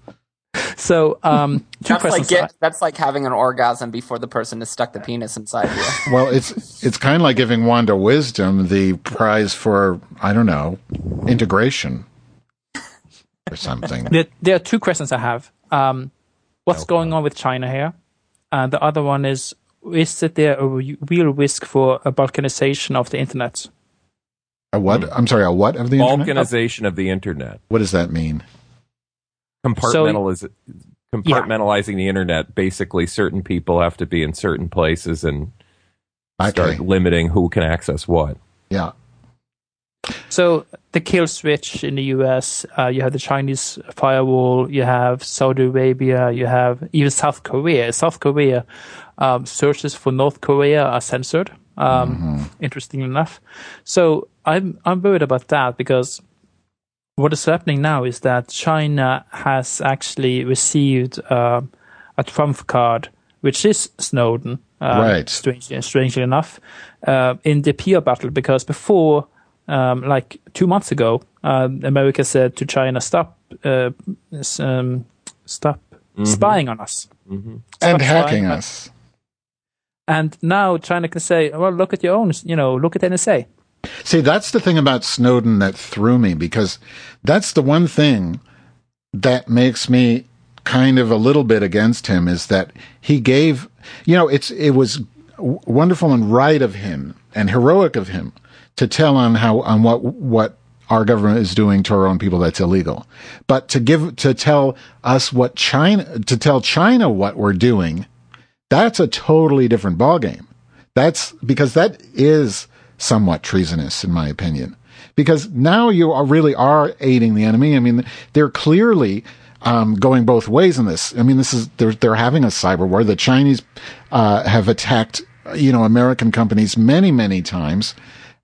so um, two That's like get, that's like having an orgasm before the person has stuck the penis inside you. [laughs] Well, it's it's kind of like giving Wanda Wisdom the prize for I don't know integration or something. There, there are two questions I have. Um, what's going on with China here? And the other one is: Is there a real risk for a balkanization of the internet? A what? I'm sorry. A what of the internet? Balkanization of the internet. What does that mean? Compartmentaliz- compartmentalizing the internet. Basically, certain people have to be in certain places and start Okay. limiting who can access what. Yeah. So the kill switch in the U.S., uh, you have the Chinese firewall, you have Saudi Arabia, you have even South Korea. South Korea um, searches for North Korea are censored. Um, Interesting enough. So I'm I'm worried about that because what is happening now is that China has actually received uh, a trump card, which is Snowden. Uh, Right. Strangely, strangely enough, uh, in the PR battle, because before, um, like two months ago, uh, America said to China, "Stop, uh, um, stop spying on us." And Stop hacking spying on- us. And now China can say, "Well, look at your own, you know, look at NSA." See, that's the thing about Snowden that threw me because that's the one thing that makes me kind of a little bit against him is that he gave, you know, it's it was wonderful and right of him and heroic of him to tell on how on what what our government is doing to our own people that's illegal. But to give to tell us what China to tell China what we're doing, that's a totally different ballgame. That's because that is somewhat treasonous, in my opinion. Because now you are really are aiding the enemy. I mean, they're clearly um, going both ways in this. I mean, this is they're they're having a cyber war. The Chinese uh, have attacked, you know, American companies many many times,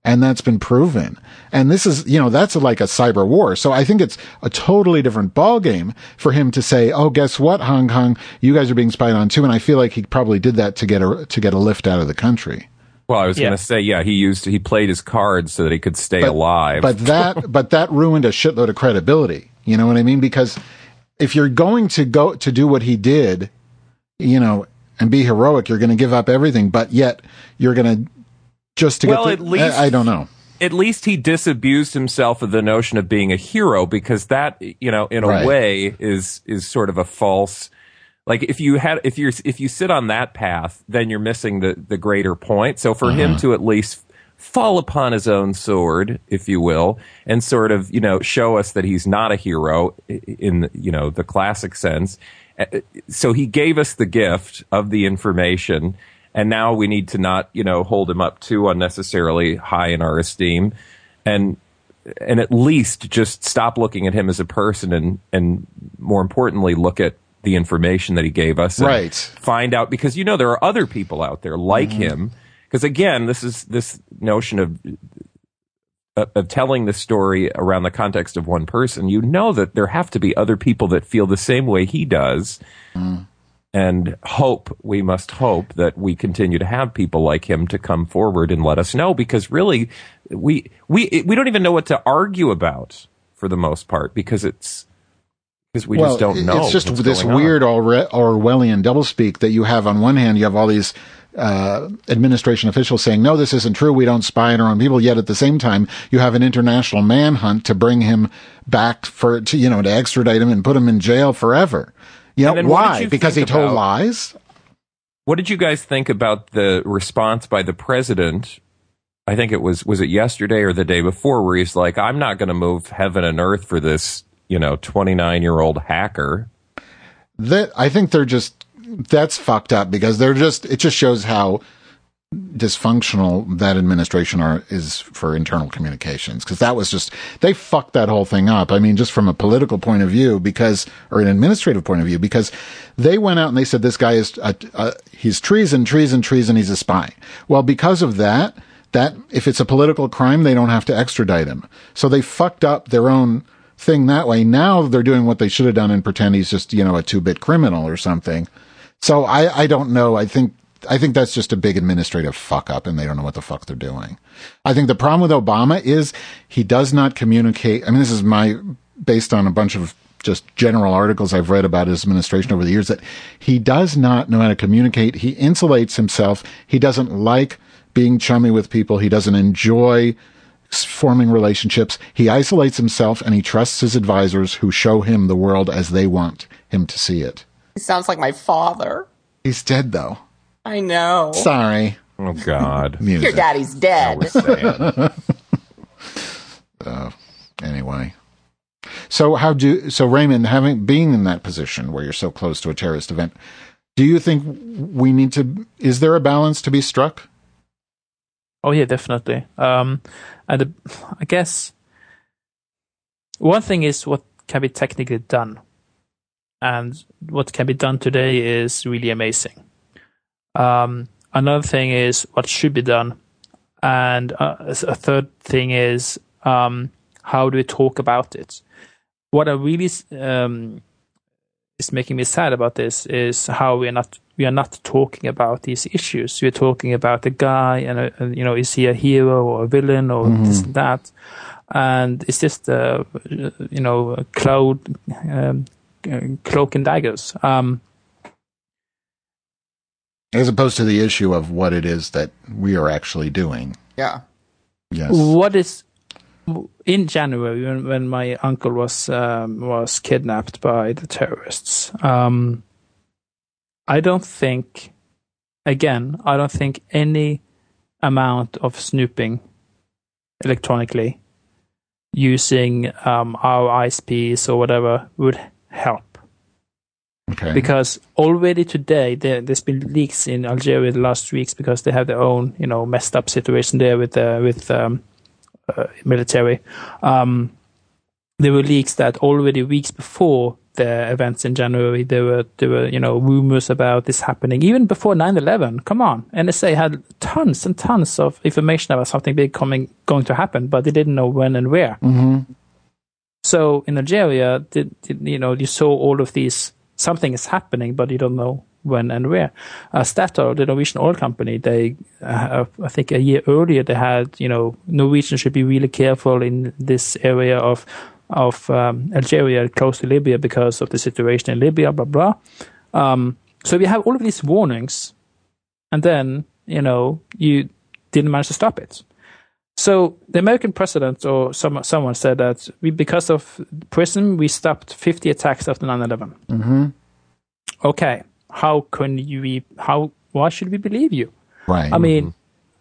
and that's been proven. And this is, you know, that's like a cyber war. So I think it's a totally different ballgame for him to say, "Oh, guess what, Hong Kong, you guys are being spied on too." And I feel like he probably did that to get a to get a lift out of the country. Well, I was Yeah. going to say, yeah, he used he played his cards so that he could stay alive. But that [laughs] but that ruined a shitload of credibility. You know what I mean? Because if you're going to go to do what he did, you know, and be heroic, you're going to give up everything. But yet you're going to just to Well, get. at least- I, I don't know. at least he disabused himself of the notion of being a hero because that you know in a Right. way is is sort of a false like if you had if you're if you sit on that path, then you're missing the the greater point. So for him to at least fall upon his own sword, if you will, and sort of you know show us that he's not a hero in you know the classic sense. Uh, So he gave us the gift of the information, and now we need to not you know hold him up too unnecessarily high in our esteem, and and at least just stop looking at him as a person and and more importantly look at the information that he gave us and Right. find out because you know there are other people out there like mm-hmm. him. Because again this is this notion of of- of telling the story around the context of one person you know that there have to be other people that feel the same way he does mm. And hope we must hope that we continue to have people like him to come forward and let us know because really we we we don't even know what to argue about for the most part because it's because we just don't know It's just this weird Orwe- Orwellian doublespeak that you have on one hand, you have all these uh, administration officials saying, no, this isn't true. We don't spy on our own people. Yet at the same time, you have an international manhunt to bring him back for, to, you know, to extradite him and put him in jail forever. You know, And then what did why? Because he told about- lies? What did you guys think about the response by the president? I think it was was it yesterday or the day before where he's like, "I'm not going to move heaven and earth for this, you know, 29 year old hacker." that I think they're just that's fucked up because they're just it just shows how dysfunctional that administration are is for internal communications because that was just they fucked that whole thing up. I mean, just from a political point of view, because or an administrative point of view, because they went out and they said this guy is a, a, he's treason, treason, treason. He's a spy. Well, because of that, that if it's a political crime, they don't have to extradite him. So they fucked up their own thing that way. Now they're doing what they should have done and pretend he's just, you know, a two bit criminal or something. So I, I don't know. I think, I think that's just a big administrative fuck up and they don't know what the fuck they're doing. I think the problem with Obama is he does not communicate. I mean, this is my, based on a bunch of just general articles I've read about his administration over the years that he does not know how to communicate. He insulates himself. He doesn't like being chummy with people. He doesn't enjoy forming relationships. He isolates himself and he trusts his advisors who show him the world as they want him to see it. He sounds like my father. He's dead though. I know. Sorry. Oh God. [laughs] Your daddy's dead. Sad. [laughs] Anyway. So how do so Raymond having being in that position where you're so close to a terrorist event, do you think we need to is there a balance to be struck? Oh yeah, definitely. Um, and the, I guess one thing is what can be technically done, and what can be done today is really amazing. Um, another thing is what should be done, and uh, a third thing is um, how do we talk about it? What I really um, is making me sad about this is how we are not we are not talking about these issues. We're talking about a guy and, a, and, you know is he a hero or a villain or this and that, and it's just uh, you know cloud um, cloak and daggers. Um, As opposed to the issue of what it is that we are actually doing. Yeah. Yes. What is in January when, when my uncle was um, was kidnapped by the terrorists? Um, I don't think, again, I don't think any amount of snooping electronically using um, our ISPs or whatever would help Okay. because already today there, there's been leaks in Algeria the last weeks because they have their own you know messed up situation there with uh, with um, uh, military. Um, there were leaks that already weeks before the events in January there were there were you know rumors about this happening even before 9/11. Come on, NSA had tons and tons of information about something big coming going to happen, but they didn't know when and where. So in Algeria, did, did, you know, you saw all of these. Something is happening, but you don't know when and where. Uh, Statoil, the Norwegian oil company, they, uh, I think a year earlier, they had, you know, Norwegian should be really careful in this area of of um, Algeria, close to Libya, because of the situation in Libya, blah blah. Um, so we have all of these warnings, and then you know you didn't manage to stop it. So the American president or some, someone said that we, because of PRISM, we stopped 50 attacks after 9/11. Mm-hmm. okay, how can you how, why should we believe you? Right. I mean,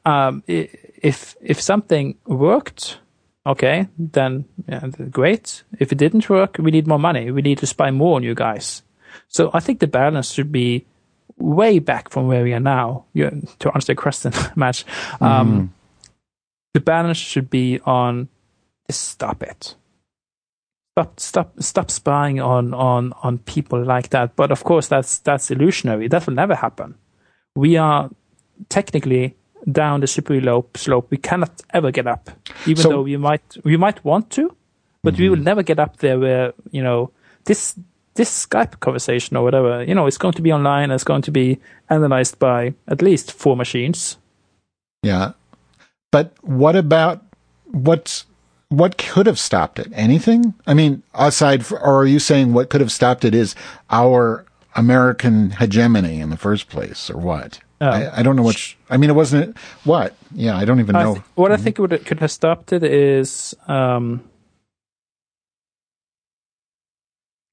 um, if if something worked, okay, then yeah, great. If it didn't work, we need more money. We need to spy more on you guys. So I think the balance should be way back from where we are now. You, to answer the question, [laughs] match, um, the balance should be on stop it. Stop, stop, stop spying on, on, on people like that. But of course, that's that's illusionary. That will never happen. We are technically down the slippery slope. Slope. We cannot ever get up, even So- though we might we might want to, but we will mm-hmm. never get up there. Where you know this this Skype conversation or whatever, you know, it's going to be online. It's going to be analyzed by at least four machines. Yeah. But what about what's what could have stopped it? Anything? I mean, aside for, or are you saying what could have stopped it is our American hegemony in the first place, or what? I, I don't know which. I mean, it wasn't. What? Yeah, I don't even I know. thi- what I think would could have stopped it is um,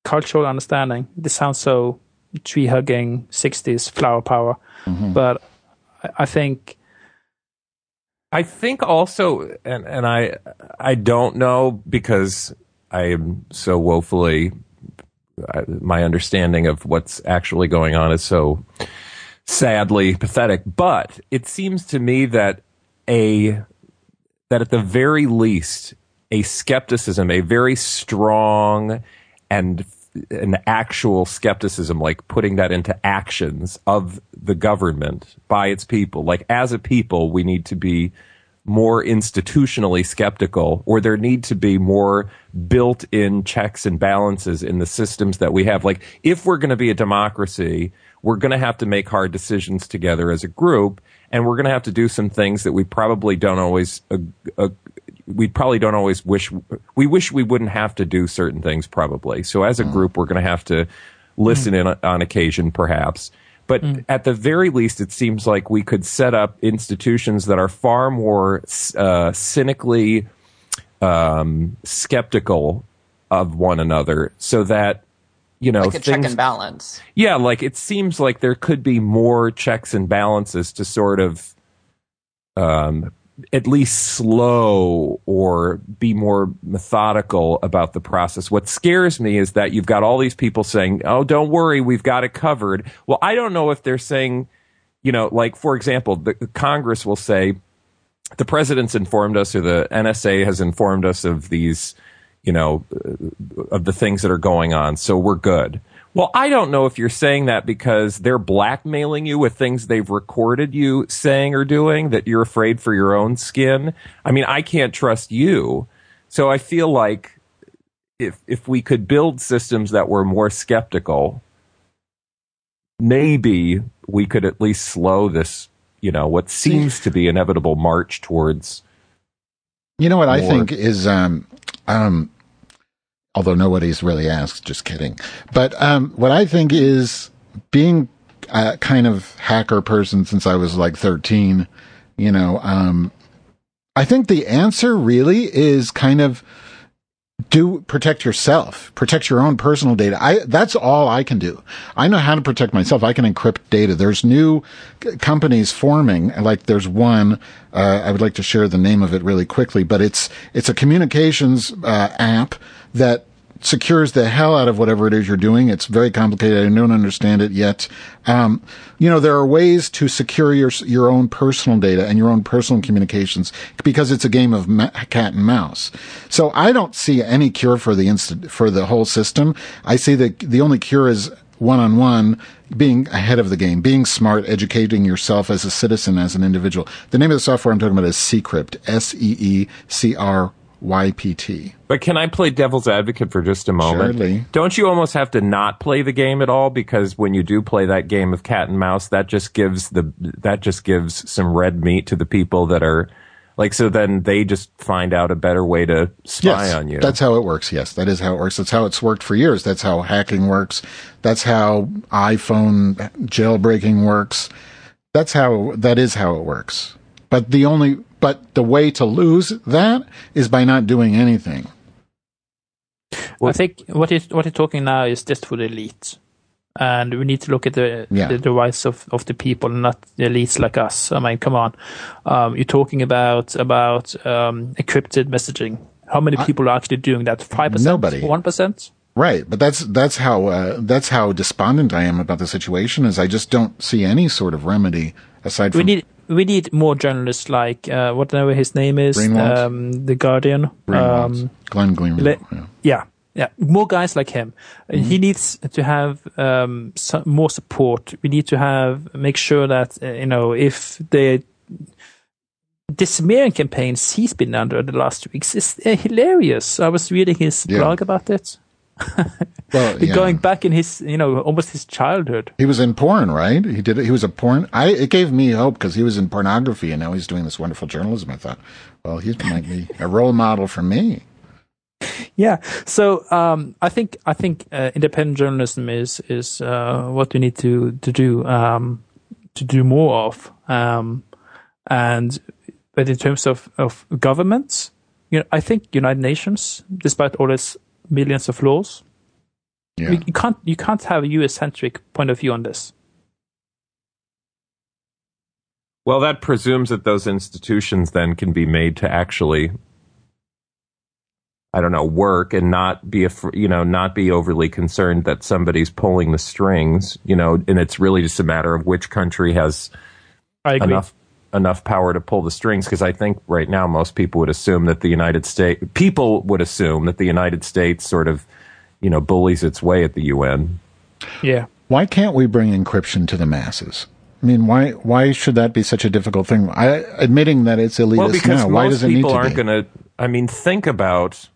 cultural understanding. This sounds so tree hugging '60s flower power, but I, I think I think also, and and I I don't know because I am so woefully. I, my understanding of what's actually going on is so sadly pathetic. But it seems to me that a that at the very least a skepticism, a very strong and an actual skepticism, like putting that into actions of the government by its people. Like as a people, we need to be more institutionally skeptical, or there need to be more built-in checks and balances in the systems that we have. Like if we're going to be a democracy, we're going to have to make hard decisions together as a group, and we're going to have to do some things that we probably don't always we probably don't always wish we wish we wouldn't have to do certain things probably. So as a group we're going to have to listen in on occasion perhaps. But at the very least it seems like we could set up institutions that are far more uh, cynically um, skeptical of one another so that you know like a check and balance. yeah, like it seems like there could be more checks and balances to sort of um, at least slow or be more methodical about the process. What scares me is that you've got all these people saying, "Oh, don't worry, we've got it covered." Well, I don't know if they're saying, you know, like for example, the, the Congress will say, "The president's informed us," or the NSA has informed us of these you know, uh, of the things that are going on. So we're good. Well, I don't know if you're saying that because they're blackmailing you with things they've recorded you saying or doing that you're afraid for your own skin. I mean, I can't trust you. So I feel like if if we could build systems that were more skeptical, maybe we could at least slow this, you know, what seems to be inevitable march towards You know what I More. think is, um, um, although nobody's really asked, just kidding. But um, what I think is being a kind of hacker person since I was like 13, you know, um, I think the answer really is kind of do protect yourself, protect your own personal data. I, that's all I can do. I know how to protect myself. I can encrypt data. There's new companies forming, like there's one, uh, I would like to share the name of it really quickly, but it's, it's a communications, uh, app that secures the hell out of whatever it is you're doing. It's very complicated. I don't understand it yet. Um, you know, there are ways to secure your your own personal data and your own personal communications because it's a game of ma- cat and mouse. So I don't see any cure for the instant for the whole system. I see that the only cure is one on one, being ahead of the game, being smart, educating yourself as a citizen, as an individual. The name of the software I'm talking about is Seecrypt, S E E C R Y P T. But can I play devil's advocate for just a moment? Surely. Don't you almost have to not play the game at all because when you do play that game of cat and mouse, that just gives the that just gives some red meat to the people that are like so then they just find out a better way to spy on you. That's how it works. Yes, that is how it works. That's how it's worked for years. That's how hacking works. That's how iPhone jailbreaking works. That's how that is how it works. But the only but the way to lose that is by not doing anything. I think what he's what he's talking now is just for the elite. and we need to look at the Yeah. the, the rights of, of the people, not the elites like us. I mean, come on, um, you're talking about about um, encrypted messaging. How many people are actually doing that? Five percent, Nobody. one percent. Right, but that's that's how uh, that's how despondent I am about the situation. Is I just don't see any sort of remedy aside from We need we need more journalists like uh, whatever his name is, um, the Guardian. Greenwald's. Um, Glenn Greenwald. yeah. yeah, yeah, more guys like him. Mm-hmm. He needs to have um, some more support. We need to have make sure that uh, you know if the smearing campaigns he's been under the last weeks is uh, hilarious. I was reading his Yeah. blog about it. [laughs] Well, yeah. Going back in his, you know, almost his childhood. He was in porn, right? He did it. He was a porn. I it gave me hope because he was in pornography, and now he's doing this wonderful journalism. I thought, well, he might be a role model for me. Yeah. So um, I think I think uh, independent journalism is is uh, what we need to to do um, to do more of. Um, and but in terms of of governments, you know, I think United Nations, despite all its millions of laws, Yeah. you, you can't you can't have a US centric point of view on this. Well, that presumes that those institutions then can be made to actually, I don't know, work and not be, af- you know, not be overly concerned that somebody's pulling the strings, you know, and it's really just a matter of which country has enough enough power to pull the strings. Because I think right now most people would assume that the United States, people would assume that the United States sort of, you know, bullies its way at the UN. Yeah. Why can't we bring encryption to the masses? I mean, why why should that be such a difficult thing? I admitting that it's elitist Well, because now. Why does it need people to aren't be? going to. I mean, think about.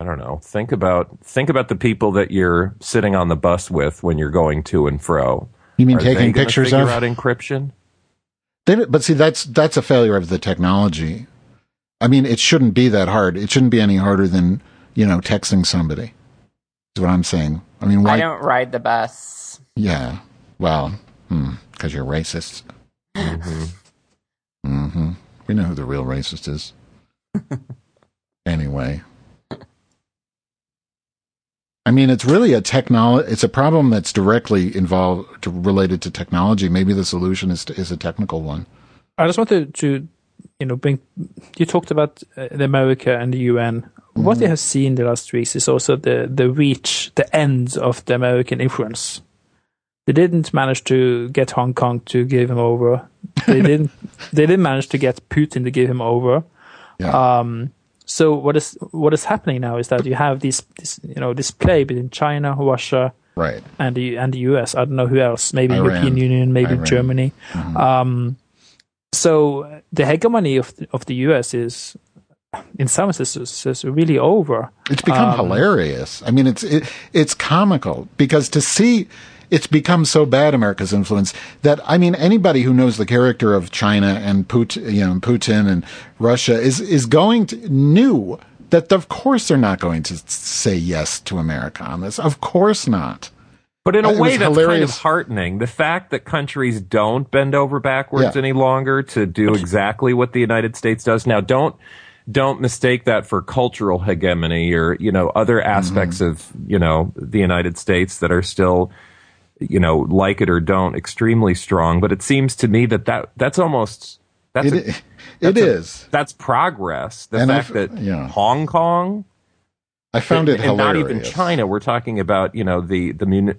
I don't know. Think about think about the people that you're sitting on the bus with when you're going to and fro. you mean Are taking gonna pictures figure of? out encryption? They, but see, that's that's a failure of the technology. I mean, it shouldn't be that hard. It shouldn't be any harder than you know texting somebody. Is what I'm saying. I mean, why? I don't ride the bus. Yeah. Well, because you're racist. Mm-hmm. mm-hmm. We know who the real racist is. [laughs] anyway. I mean, it's really a technology. It's a problem that's directly involved, related to technology. Maybe the solution is is a technical one. I just wanted to, you know, bring. You talked about uh, the America and the UN. What you have seen the last weeks is also the the reach, the end of the American influence. They didn't manage to get Hong Kong to give him over. They [laughs] didn't. They didn't manage to get Putin to give him over. Yeah. Um, so what is what is happening now is that you have this, this you know this play between China, Russia, right. and the and the US. I don't know who else. Maybe Iran. European Union, maybe Iran. Germany. Um, so the hegemony of the, of the US is, in some senses, is really over. It's become Um, hilarious. I mean, it's it, it's comical because to see it's become so bad America's influence that I mean anybody who knows the character of China and Putin, you know, Putin and Russia is is going to knew that of course they're not going to say yes to America on this. Of course not. But in a It way, that's kind of heartening. The fact that countries don't bend over backwards Yeah. any longer to do exactly what the United States does now. Don't don't mistake that for cultural hegemony or you know other aspects Mm-hmm. of you know the United States that are still you know like it or don't extremely strong. But it seems to me that that that's almost that's It a- it that's a- is. that's progress. The And fact I've- that yeah. Hong Kong I found it and hilarious. not even China. We're talking about you know the the muni-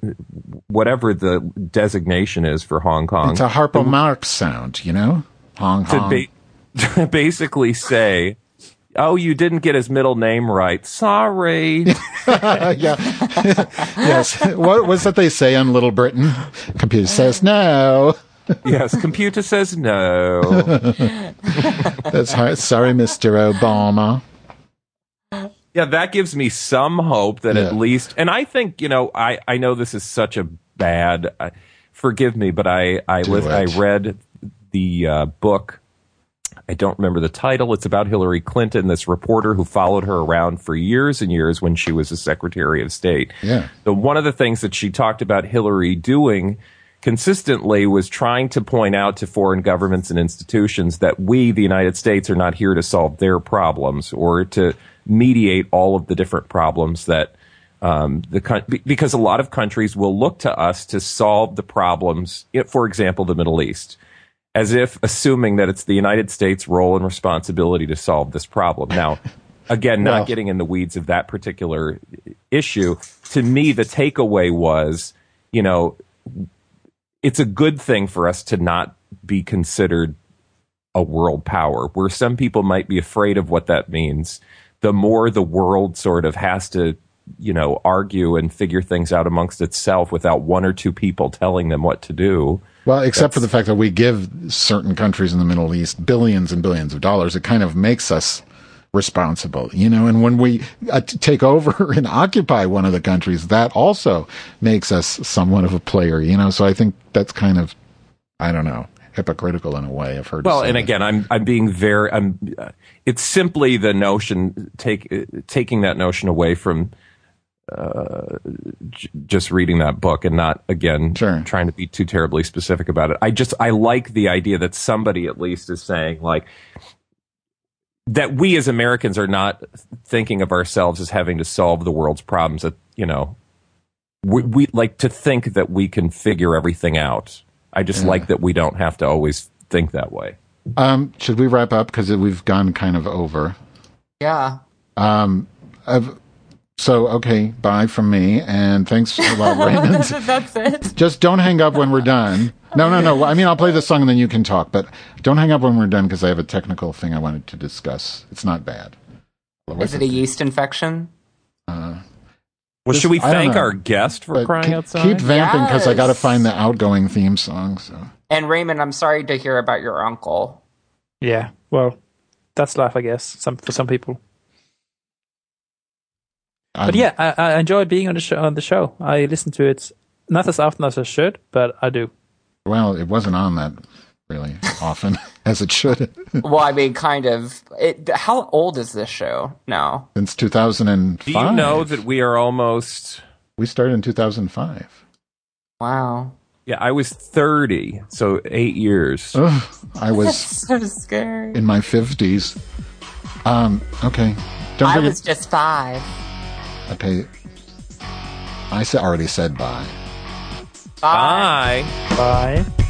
whatever the designation is for Hong Kong It's a Harpo Marx sound, you know? Hong to Kong. ba- [laughs] to basically say, "Oh, you didn't get his middle name right. Sorry." [laughs] yeah. [laughs] yes. What was that they say on Little Britain? Computer says no. [laughs] yes, computer says no. That's hard. Sorry, Mr. Obama. Yeah, that gives me some hope that Yeah. at least, and I think you know, I I know this is such a bad. Uh, forgive me, but I I lis- I read the uh, book. I don't remember the title. It's about Hillary Clinton, this reporter who followed her around for years and years when she was a Secretary of State. Yeah. So one of the things that she talked about Hillary doing consistently was trying to point out to foreign governments and institutions that we, the United States, are not here to solve their problems or to mediate all of the different problems that Um, the because a lot of countries will look to us to solve the problems. For example, the Middle East, as if assuming that it's the United States' role and responsibility to solve this problem. Now, [laughs] again, not getting in the weeds of that particular issue. To me, the takeaway was, you know, it's a good thing for us to not be considered a world power, where some people might be afraid of what that means. The more the world sort of has to, you know, argue and figure things out amongst itself without one or two people telling them what to do. Well, except for the fact that we give certain countries in the Middle East billions and billions of dollars, it kind of makes us responsible, you know. And when we uh, take over [laughs] and occupy one of the countries, that also makes us somewhat of a player, you know. So I think that's kind of, I don't know, hypocritical in a way. I've heard. Well, and that. again, I'm I'm being very I'm. Uh, it's simply the notion take uh, taking that notion away from. Uh, j- just reading that book and not again Sure. trying to be too terribly specific about it. I just I like the idea that somebody at least is saying like that we as Americans are not thinking of ourselves as having to solve the world's problems. That you know we, we like to think that we can figure everything out. I just like that we don't have to always think that way. Um, should we wrap up because we've gone kind of over? Yeah. Um, I've, so okay, bye from me, and thanks a lot, [laughs] Raymond. [laughs] That's it. Just don't hang up when we're done. No, no, no. I mean, I'll play the song and then you can talk, but don't hang up when we're done because I have a technical thing I wanted to discuss. It's not bad. Is it a yeast infection? Uh, well, This- should we I don't thank know. our guest for But crying keep, outside? keep vamping because I got to Yes. find the outgoing theme song. So And Raymond, I'm sorry to hear about your uncle. Yeah. Well, that's life, I guess. Some for some people. Um, But yeah, I, I enjoyed being on the show. On the show, I listen to it not as often as I should, but I do. well, it wasn't on that really often [laughs] as it should Well, I mean, kind of. It, how old is this show now? since 2005. Do you know that we are almost? we started in 2005? Wow. Yeah, I was thirty, so eight years. Ugh, I [laughs] was So scary. in my 50s. Um, okay. Don't I forget. was just five. Okay. I sa- already said bye. Bye. Bye. Bye.